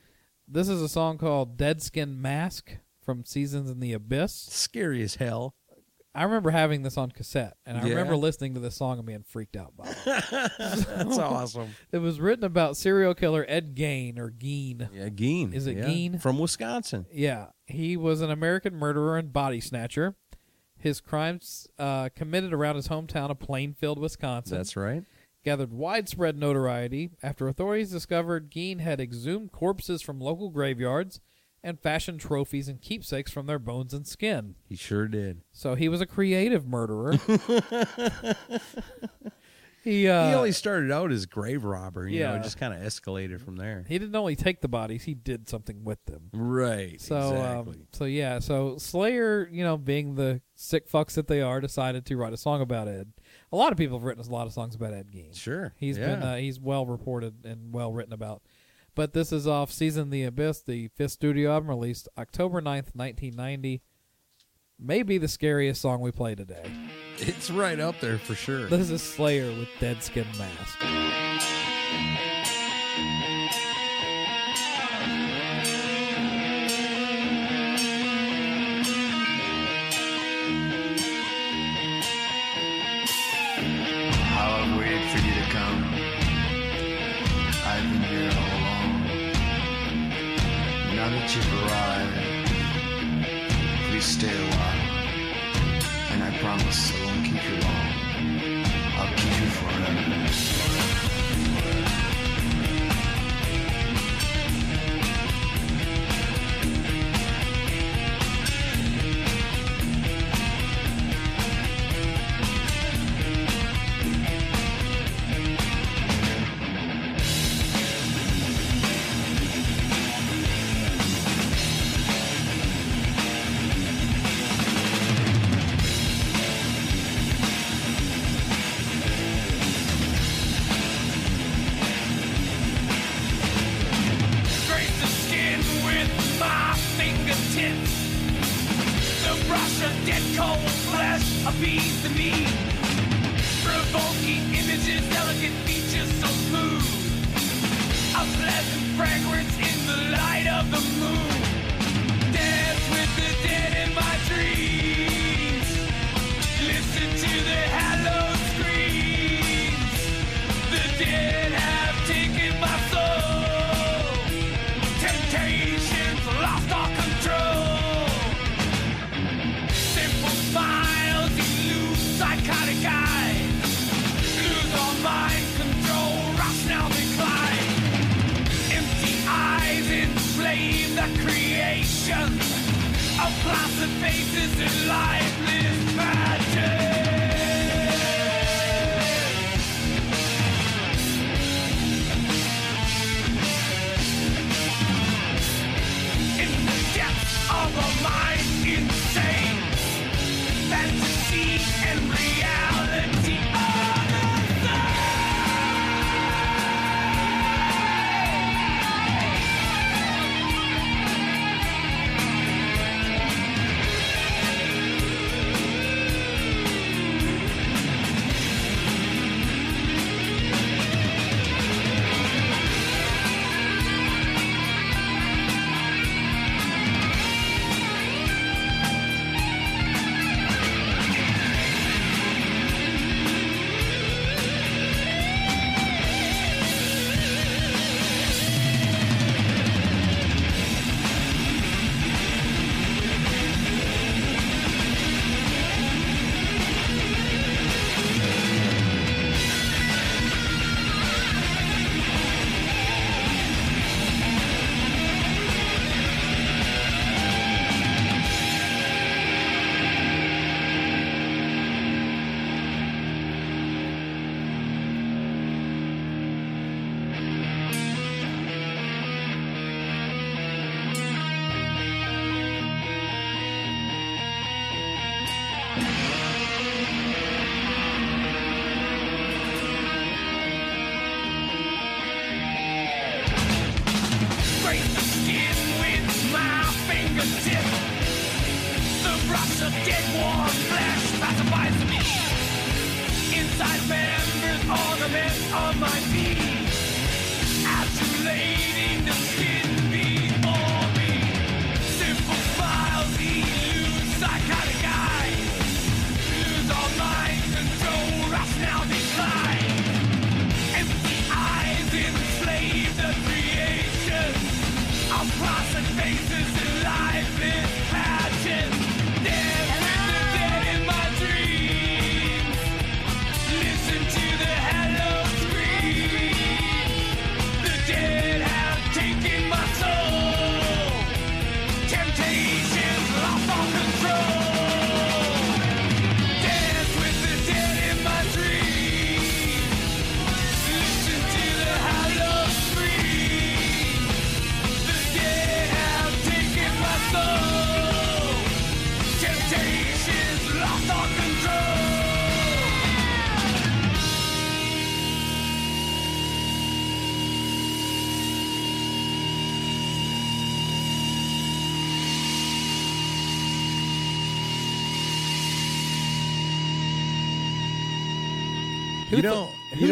This is a song called "Dead Skin Mask" from Seasons in the Abyss. Scary as hell. I remember having this on cassette, and I Yeah. remember listening to this song and being freaked out by it. <laughs> That's awesome. it was written about serial killer Ed Gein or Gein. Yeah, Geen. Is it yeah. Geen? from Wisconsin? Yeah, he was an American murderer and body snatcher. His crimes uh, committed around his hometown of Plainfield, Wisconsin. That's right. Gathered widespread notoriety after authorities discovered Geen had exhumed corpses from local graveyards and fashioned trophies and keepsakes from their bones and skin. He sure did. So he was a creative murderer. <laughs> he uh, he only started out as grave robber, you know, yeah. it just kind of escalated from there. he didn't only take the bodies; he did something with them. Right. So, exactly. um, so yeah, so Slayer, you know, being the sick fucks that they are, decided to write a song about Ed. A lot of people have written a lot of songs about Ed Gein. sure. He's yeah. been uh, he's well reported and well written about. But this is off Season the Abyss, the fifth studio album released October 9th, 1990. Maybe the scariest song we play today. it's right up there for sure. This is Slayer with Dead Skin Mask. That arrived, please stay a while. And I promise I won't keep you long. I'll keep you forever.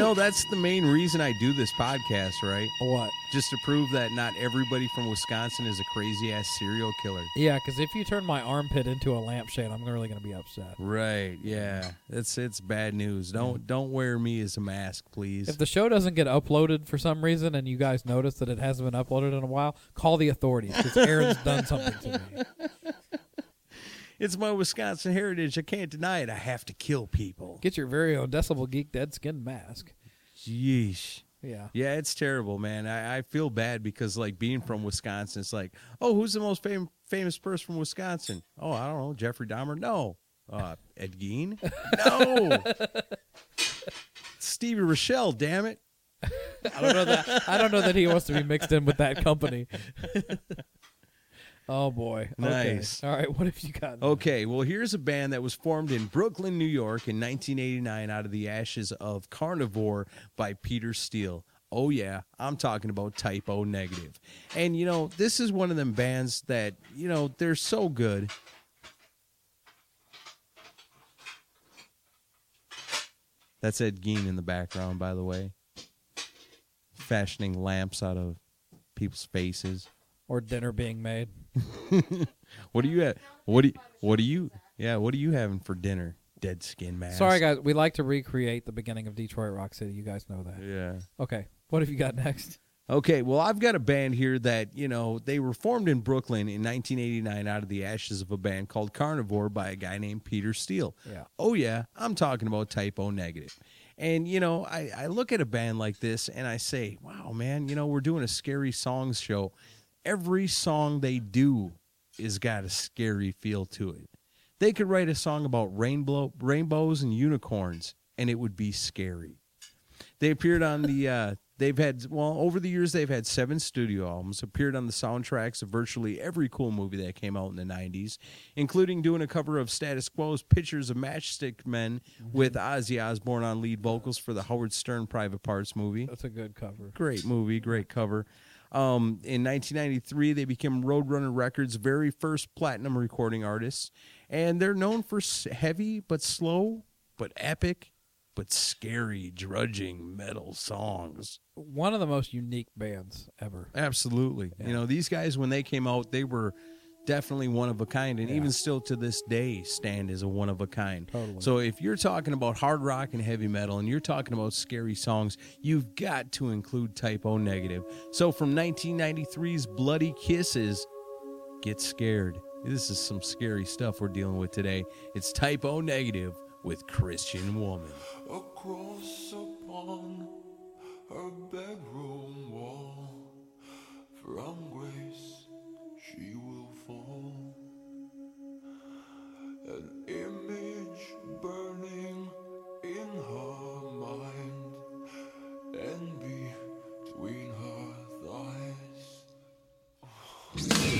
Know, that's the main reason I do this podcast, right? What? Just to prove that not everybody from Wisconsin is a crazy ass serial killer. Yeah, because if you turn my armpit into a lampshade, I'm really going to be upset. Right? Yeah, it's it's bad news. Don't don't wear me as a mask, please. If the show doesn't get uploaded for some reason and you guys notice that it hasn't been uploaded in a while, call the authorities because Aaron's done something to me. It's my Wisconsin heritage. I can't deny it. I have to kill people. Get your very own Decibel Geek Dead Skin mask. Yeesh. Yeah. Yeah, it's terrible, man. I, I feel bad because, like, being from Wisconsin, it's like, oh, who's the most fam- famous person from Wisconsin? Oh, I don't know, Jeffrey Dahmer. No, uh, Ed Gein. No, <laughs> Stevie Rachelle. Damn it. I don't know that I don't know that he wants to be mixed in with that company. <laughs> oh boy. Okay. Nice. All right, what have you got? Okay, well, here's a band that was formed in Brooklyn, New York in 1989 out of the ashes of Carnivore by Peter Steele. Oh, yeah, I'm talking about Type O Negative. And, you know, this is one of them bands that, you know, they're so good. That's Ed Gein in the background, by the way, fashioning lamps out of people's faces. Or dinner being made. <laughs> What do you at? What do you, what do you? Yeah, what are you having for dinner? Dead skin mask. Sorry guys, we like to recreate the beginning of Detroit Rock City. You guys know that. Yeah. Okay. What have you got next? Okay, well, I've got a band here that, you know, they were formed in Brooklyn in 1989 out of the ashes of a band called Carnivore by a guy named Peter Steele. Yeah. Oh, yeah, I'm talking about Type O Negative. And, you know, I, I look at a band like this and I say, wow, man, you know, we're doing a scary songs show. Every song they do is got a scary feel to it. They could write a song about rainbow rainbows and unicorns, and it would be scary. They appeared on the. Uh, they've had well over the years they've had seven studio albums. Appeared on the soundtracks of virtually every cool movie that came out in the '90s, including doing a cover of Status Quo's "Pictures of Matchstick Men" with Ozzy Osbourne on lead vocals for the Howard Stern Private Parts movie. That's a good cover. Great movie, great cover. Um, in 1993, they became Roadrunner Records' very first platinum recording artists, and they're known for heavy but slow, but epic, but scary, drudging metal songs. One of the most unique bands ever. Absolutely, you know these guys when they came out, they were definitely one of a kind, and even still to this day stand as a one of a kind. Totally. So if you're talking about hard rock and heavy metal, and you're talking about scary songs, you've got to include Type O Negative. So from 1993's Bloody Kisses, Get Scared. This is some scary stuff we're dealing with today. It's Type O Negative with Christian Woman. across upon her bedroom wall. From A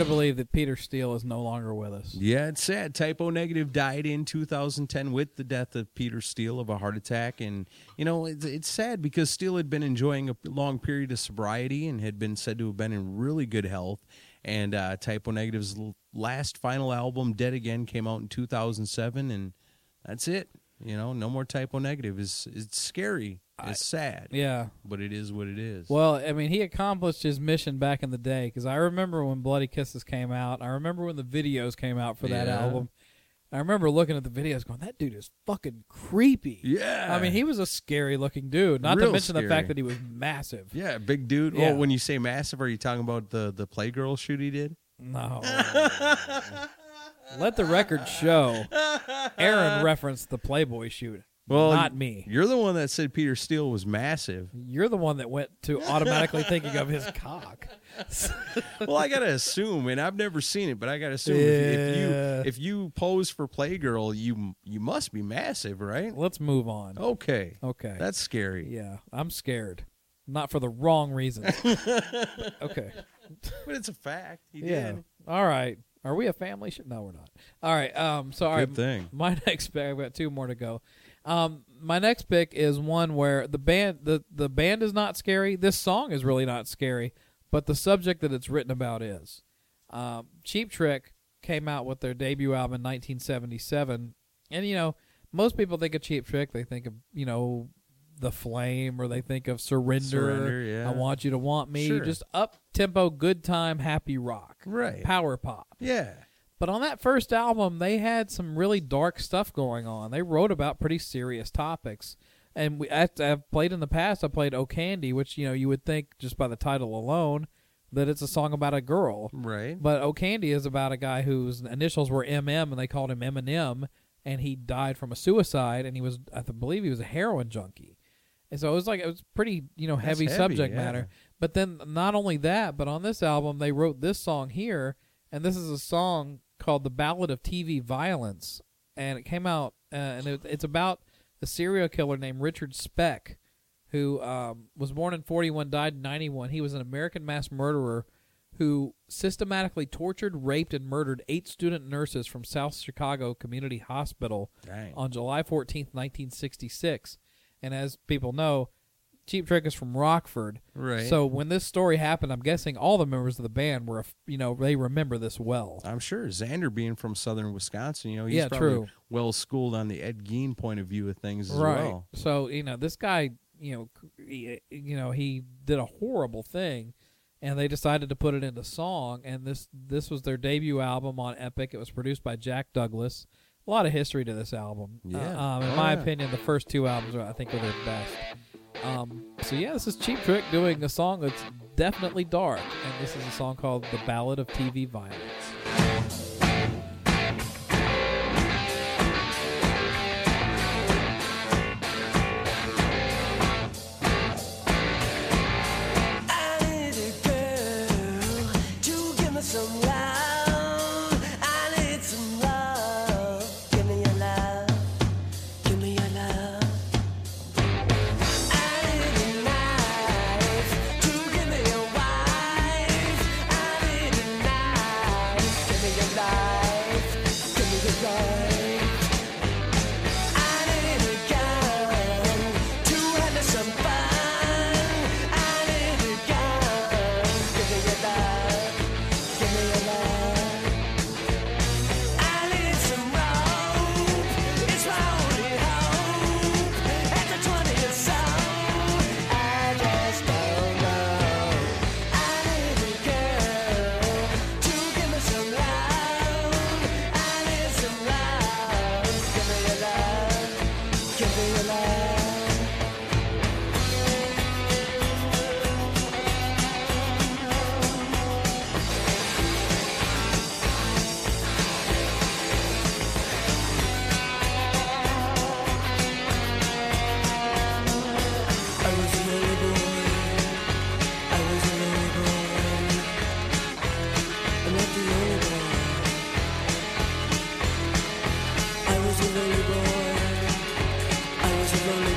to believe that Peter Steele is no longer with us. Yeah, it's sad. Type O Negative died in 2010 with the death of Peter Steele of a heart attack, and you know it's, it's sad because Steele had been enjoying a long period of sobriety and had been said to have been in really good health. And uh, Type O Negative's last final album, Dead Again, came out in 2007, and that's it. You know, no more Type O Negative. is It's scary. It's sad. Yeah. but it is what it is. Well, I mean, he accomplished his mission back in the day because I remember when Bloody Kisses came out. I remember when the videos came out for that Yeah. album. I remember looking at the videos going, that dude is fucking creepy. yeah, I mean, he was a scary looking dude. Not to Real mention the fact that he was massive. yeah, big dude. Yeah. Oh, when you say massive, are you talking about the the Playgirl shoot he did? No. <laughs> Let the record show. Aaron referenced the Playboy shoot. Well, not me. You're the one that said Peter Steele was massive. You're the one that went to automatically thinking of his cock. <laughs> well, I gotta assume, and I've never seen it, but I gotta assume if, if you Yeah. if you pose for Playgirl, you you must be massive, right? Let's move on. Okay, Okay. that's scary. yeah, I'm scared. Not for the wrong reasons. <laughs> okay. but it's a fact. He Yeah. did. All right. Are we a family? Sh- no, we're not. All right. Um. So all right, Good thing. My <laughs> next pick. I've got two more to go. Um. My next pick is one where the band the the band is not scary. This song is really not scary, but the subject that it's written about is. Um, Cheap Trick came out with their debut album in 1977, and you know most people think of Cheap Trick, they think of you know the Flame, or they think of Surrender. Surrender, yeah. I want you to want me. Sure. Just up tempo, good time, happy rock, Right. Power pop. Yeah. But on that first album, they had some really dark stuff going on. They wrote about pretty serious topics. And we, I, I've played in the past. I played "Oh Candy," which you know you would think just by the title alone that it's a song about a girl. Right. But "Oh Candy" is about a guy whose initials were MM, and they called him Eminem, and he died from a suicide. And he was, I believe, he was a heroin junkie. And so it was like it was pretty, you know, heavy, heavy, subject yeah. matter. But then not only that, but on this album they wrote this song here, and this is a song called "The Ballad of TV Violence," and it came out, uh, and it, it's about a serial killer named Richard Speck, who um, was born in 41, died in 91. He was an American mass murderer who systematically tortured, raped, and murdered eight student nurses from South Chicago Community Hospital Dang. on July 14th, 1966. And as people know, Cheap Trick is from Rockford. Right. So when this story happened, I'm guessing all the members of the band were, you know, they remember this well. I'm sure Zander being from southern Wisconsin, you know, he's Yeah, probably true. well schooled on the Ed Gein point of view of things as right. well. So you know, this guy, you know, he- you know, he did a horrible thing, and they decided to put it into song. And this this was their debut album on Epic. It was produced by Jack Douglas. A lot of history to this album. Uh, Yeah. um, in Oh, my yeah. opinion, the first two albums are, I think, are their best. Um, so yeah, this is Cheap Trick doing a song that's definitely dark, and this is a song called "The Ballad of TV Violence." to the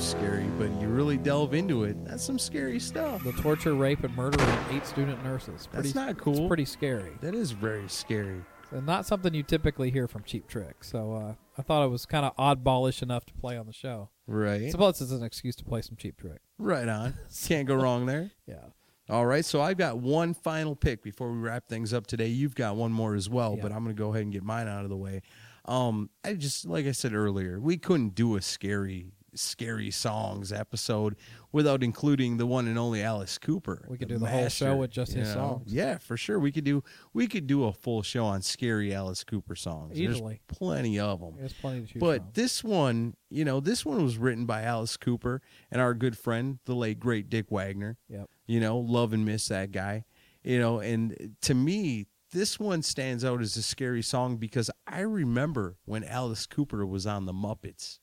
too scary, but you really delve into it, that's some scary stuff. The torture, rape, and murder of eight student nurses. Pretty, That's not It's cool. pretty scary. That is very scary. And not something you typically hear from Cheap Trick. So uh, I thought it was kind of oddballish enough to play on the show. Right. Suppose it's an excuse to play some Cheap Trick. Right on. <laughs> Can't go wrong there. Yeah. All right, so I've got one final pick before we wrap things up today. You've got one more as well, Yeah. but I'm going to go ahead and get mine out of the way. Um, I just like I said earlier, we couldn't do a scary, scary songs episode without including the one and only Alice Cooper. We could do the whole show with just his know? songs. Yeah, for sure. We could do we could do a full show on scary Alice Cooper songs. There's Easily. plenty of them. There's plenty to choose But from. this one, you know, this one was written by Alice Cooper and our good friend, the late great Dick Wagner. Yep. You know, love and miss that guy. You know, and to me, this one stands out as a scary song because I remember when Alice Cooper was on the Muppets.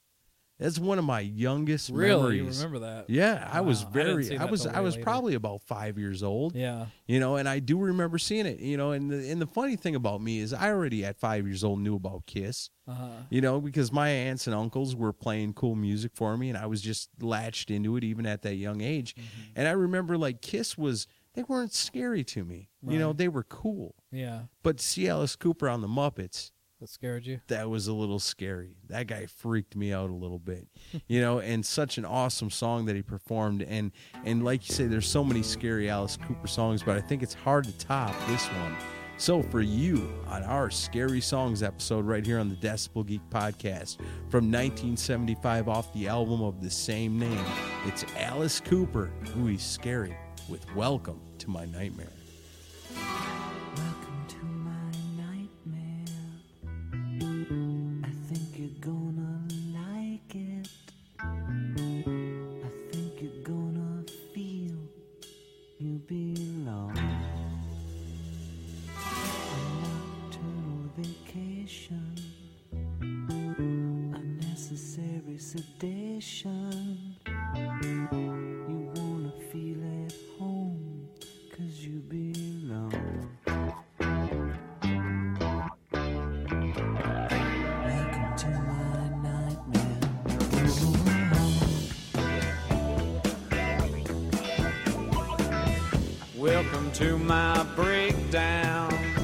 That's one of my youngest Really? Memories. remember that? Yeah, I was Wow, I didn't very. see I, was. I was later. probably about five years old. Yeah. You know, and I do remember seeing it. You know, and the, and the funny thing about me is I already at five years old knew about Kiss. Uh-huh. You know, because my aunts and uncles were playing cool music for me, and I was just latched into it even at that young age. Mm-hmm. And I remember like Kiss was they weren't scary to me. You know, they were cool. Yeah. But see Alice Cooper on the Muppets, That scared you? that was a little scary. That guy freaked me out a little bit, <laughs> you know. And such an awesome song that he performed, and and like you say, there's so many scary Alice Cooper songs, but I think it's hard to top this one. So for you on our scary songs episode right here on the Decibel Geek podcast from 1975 off the album of the same name, it's Alice Cooper, who is scary, with "Welcome to My Nightmare." To my breakdown.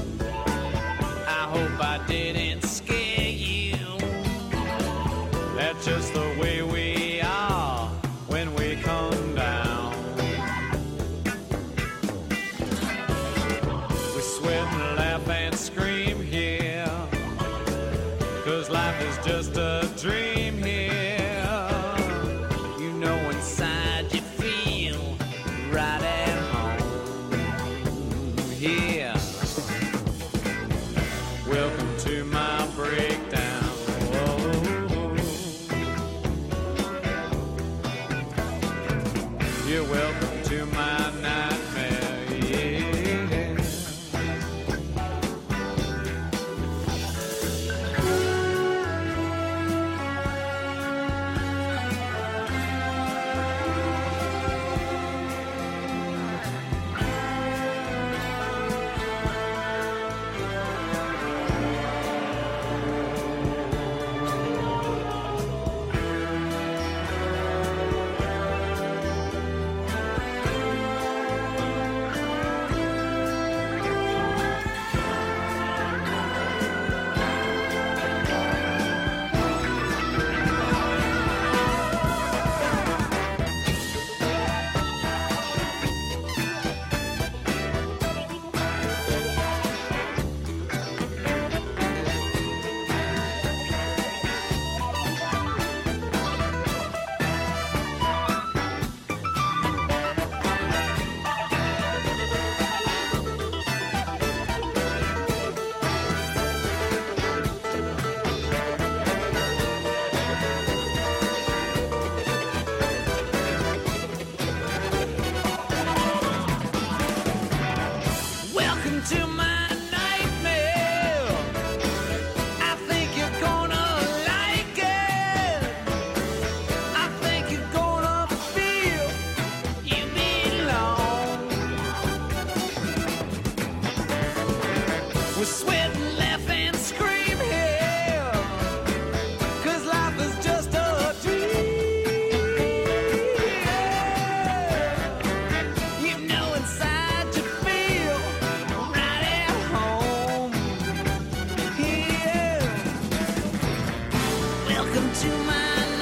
Welcome to my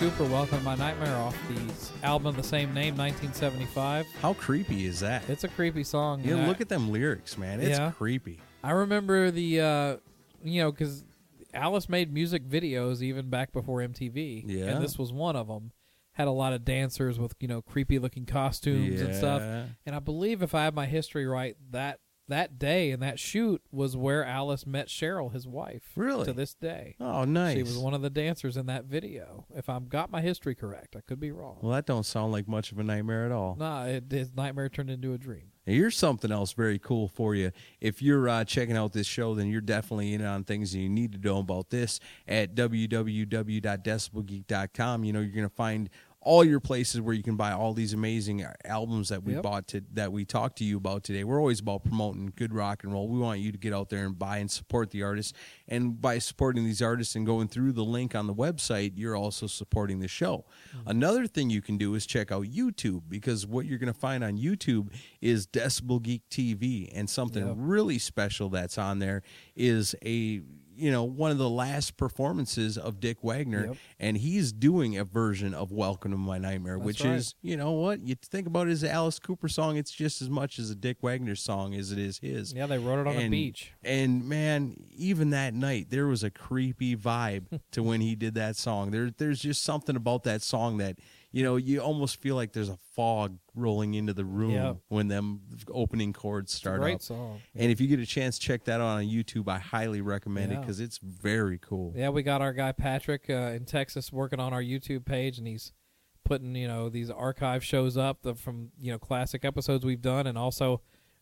Cooper, Welcome My Nightmare, off the album of the same name, 1975. How creepy is that? It's a creepy song. Yeah, and I- look at them lyrics, man. It's Yeah. creepy. I remember the, uh, you know, because Alice made music videos even back before MTV. Yeah. And this was one of them. Had a lot of dancers with, you know, creepy looking costumes and stuff. And I believe if I have my history right, that that day and that shoot was where Alice met Cheryl, his wife. Really? To this day. Oh, nice. She was one of the dancers in that video. If I've got my history correct, I could be wrong. Well, that don't sound like much of a nightmare at all. Nah, it, his nightmare turned into a dream. Here's something else very cool for you. If you're uh, checking out this show, then you're definitely in on things and you need to know about this at www.decibelgeek.com. You know, you're going to find all your places where you can buy all these amazing albums that we Yep. bought to that we talked to you about today. We're always about promoting good rock and roll. We want you to get out there and buy and support the artists. And by supporting these artists and going through the link on the website, you're also supporting the show. Mm-hmm. Another thing you can do is check out YouTube because what you're going to find on YouTube is Decibel Geek TV and something Yep. really special that's on there is a you know one of the last performances of Dick Wagner Yep. and he's doing a version of Welcome to My Nightmare That's which right. is you know what you think about it as an Alice Cooper song it's just as much as a Dick Wagner song as it is his Yeah, they wrote it on a beach. And man, even that night, there was a creepy vibe <laughs> to when he did that song. There, there's just something about that song that you know you almost feel like there's a fog rolling into the room Yeah. when them opening chords start great up. song. And if you get a chance, check that out on YouTube. I highly recommend it because it's very cool. Yeah, we got our guy Patrick uh, in Texas working on our YouTube page, and he's putting you know these archive shows up the, from you know classic episodes we've done, and also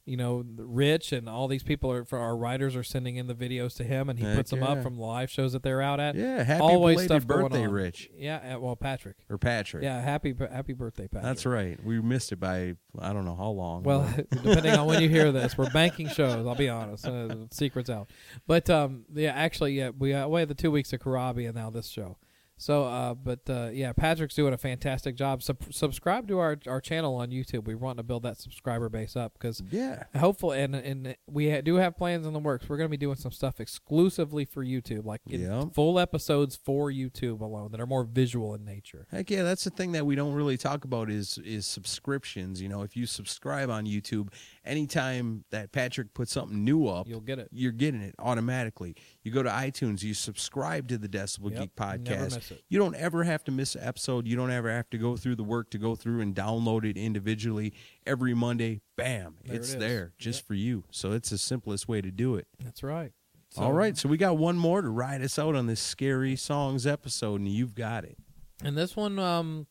you know Rich and all these people are for our writers are sending in the videos to him, and he Heck puts them yeah. up from the live shows that they're out at. Yeah, happy Always stuff going birthday, on. Rich Yeah, uh, well Patrick. or Patrick. Yeah, happy happy birthday, Patrick. that's right. We missed it by I don't know how long. Well, <laughs> depending on when you hear this, we're <laughs> banking shows. I'll be honest, uh, secrets out. But um, yeah, actually, yeah, we uh, we had the two weeks of Corabi and now this show. So, uh, but uh, yeah, Patrick's doing a fantastic job. Sub- subscribe to our our channel on YouTube. We want to build that subscriber base up because yeah, hopefully, and and we ha- do have plans in the works. We're going to be doing some stuff exclusively for YouTube, like Yeah. full episodes for YouTube alone that are more visual in nature. Heck yeah, that's the thing that we don't really talk about is is subscriptions. You know, if you subscribe on YouTube, anytime that Patrick puts something new up, You'll get it. You're getting it automatically. You go to iTunes, you subscribe to the Decibel Yep, Geek podcast. You don't ever have to miss an episode. You don't ever have to go through the work to go through and download it individually every Monday. Bam, There it's it there just for you. So it's the simplest way to do it. That's right. So- All right, so we got one more to ride us out on this scary songs episode, and you've got it. And this one, um,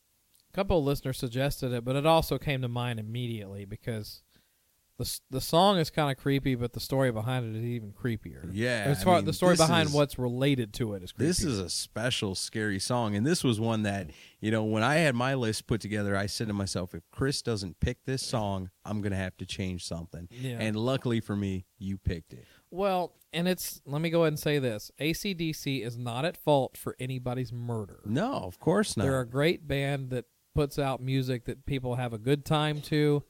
a couple of listeners suggested it, but it also came to mind immediately because the the song is kind of creepy, but the story behind it is even creepier. Yeah, as I mean, the story behind is- what's related to it is creepy. This is a special scary song, and this was one that you know when I had my list put together, I said to myself, if Chris doesn't pick this song, I'm gonna have to change something. Yeah. And luckily for me, you picked it. well, and it's let me go ahead and say this: ACDC is not at fault for anybody's murder. No, of course not. They're a great band that puts out music that people have a good time to,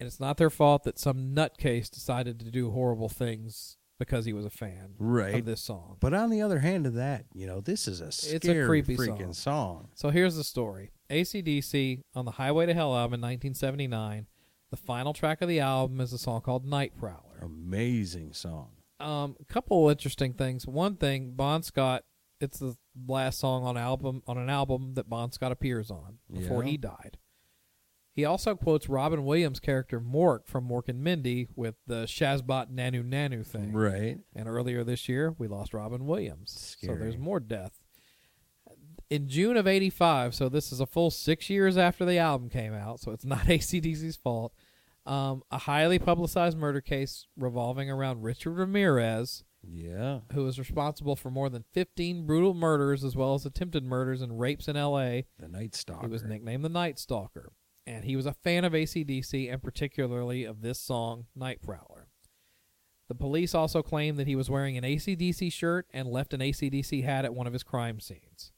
and it's not their fault that some nutcase decided to do horrible things because he was a fan Right. of this song. But on the other hand of that, you know, this is a scary It's a creepy freaking song. So here's the story. ACDC on the Highway to Hell album in 1979 The final track of the album is a song called Night Prowler. Amazing song. Um, a couple interesting things. One thing, Bon Scott, it's the last song on album on an album that Bon Scott appears on before Yeah. he died. He also quotes Robin Williams' character Mork from Mork and Mindy with the Shazbot Nanu Nanu thing. Right. And earlier this year, we lost Robin Williams. Scary. So there's more death. In June of 85, so this is a full six years after the album came out, so it's not <laughs> ACDC's fault, um, a highly publicized murder case revolving around Richard Ramirez, Yeah. who was responsible for more than 15 brutal murders as well as attempted murders and rapes in L.A. The Night Stalker. He was nicknamed the Night Stalker, and he was a fan of ACDC and particularly of this song, Night Prowler. The police also claimed that he was wearing an ACDC shirt and left an ACDC hat at one of his crime scenes.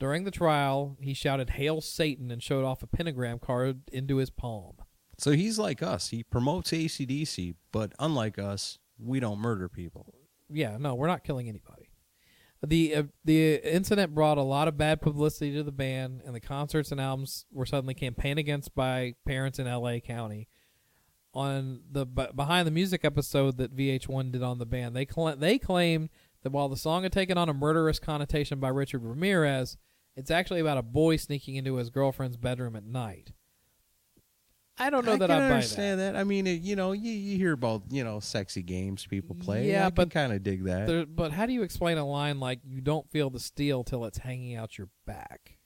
During the trial, he shouted Hail Satan and showed off a pentagram carved into his palm. So he's like us. He promotes ACDC, but unlike us, we don't murder people. Yeah, no, we're not killing anybody. The uh, the incident brought a lot of bad publicity to the band, and the concerts and albums were suddenly campaigned against by parents in L.A. County. On the b- behind the music episode that VH1 did on the band, they cl- they claimed that while the song had taken on a murderous connotation by Richard Ramirez, it's actually about a boy sneaking into his girlfriend's bedroom at night. I don't know I that I buy that. understand that. I mean, it, you know, you, you hear about you know sexy games people play. Yeah, I but kind of dig that. There, but how do you explain a line like "You don't feel the steel till it's hanging out your back"?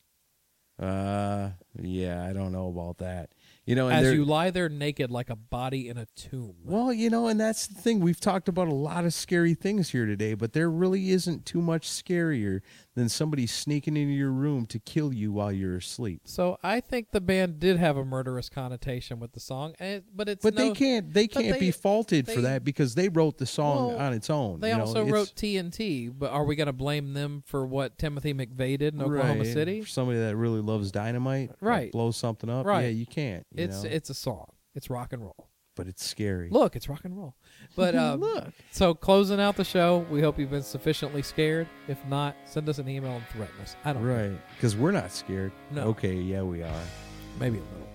Uh, yeah, I don't know about that. You know, and As you lie there naked like a body in a tomb. Well, you know, and that's the thing. We've talked about a lot of scary things here today, but there really isn't too much scarier than somebody sneaking into your room to kill you while you're asleep. So I think the band did have a murderous connotation with the song, and, but it's But they can't they can't they- be faulted for that because they wrote the song Well, on its own. They you know, also it's- wrote TNT, but are we going to blame them for what Timothy McVeigh did in Oklahoma right, City? for somebody that really loves dynamite, Right. blows something up. Right. Yeah, you can't. you It's know, it's a song. It's rock and roll. but it's scary. Look, it's rock and roll. But <laughs> um, Look. So closing out the show, we hope you've been sufficiently scared. If not, send us an email and threaten us. I don't know. Right, because we're not scared. No. Okay, yeah, we are. Maybe a little.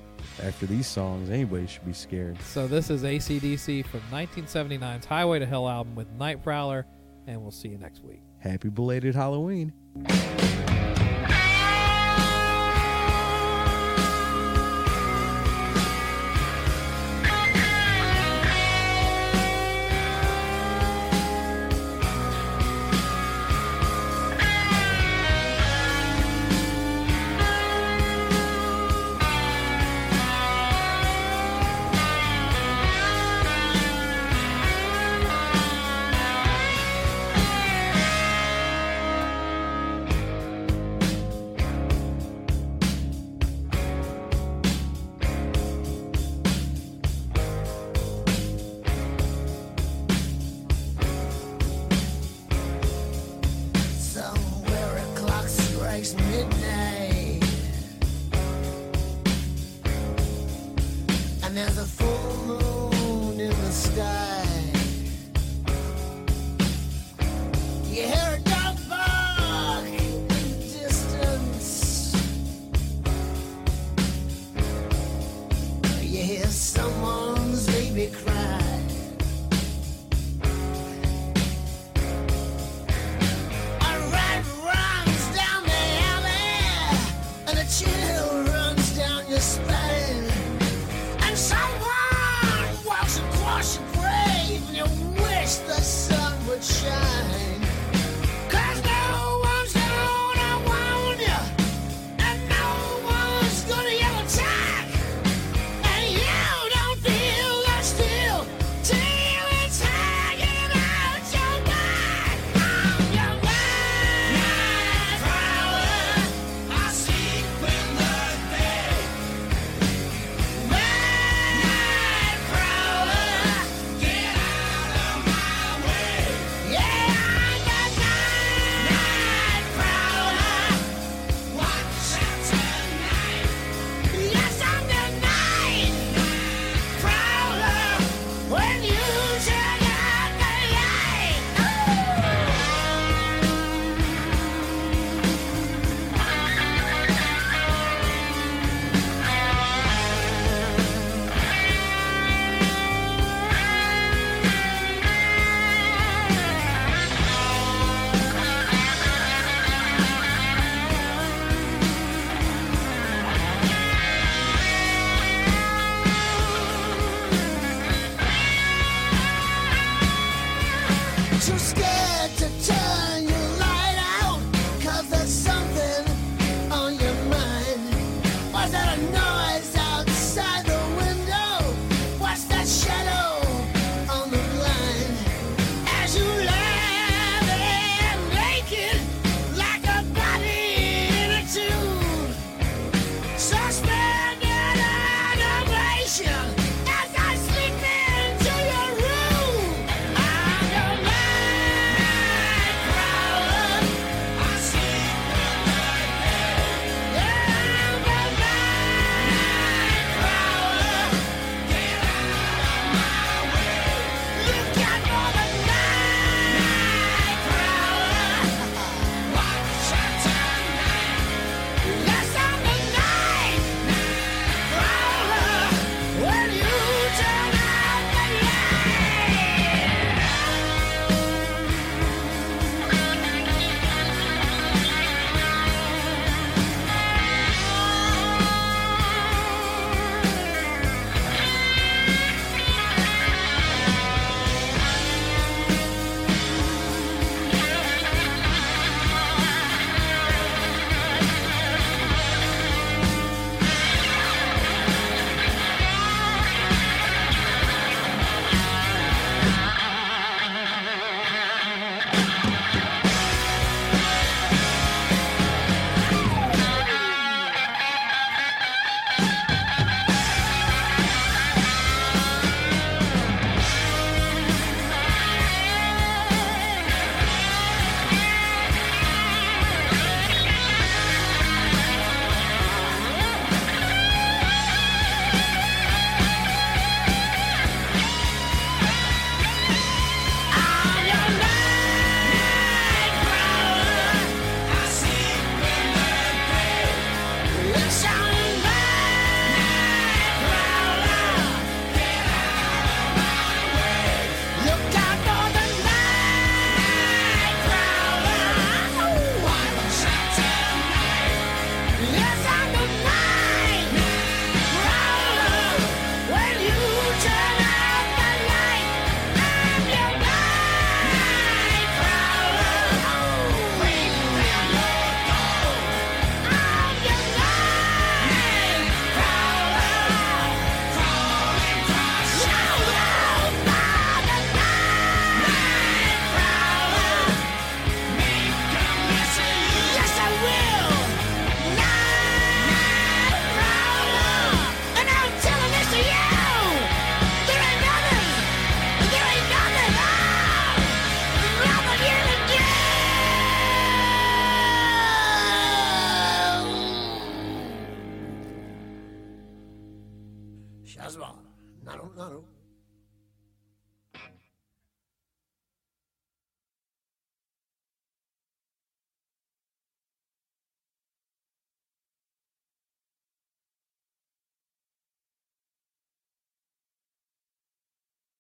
After these songs, anybody should be scared. So this is ACDC from 1979's Highway to Hell album with Night Prowler, and we'll see you next week. Happy belated Halloween.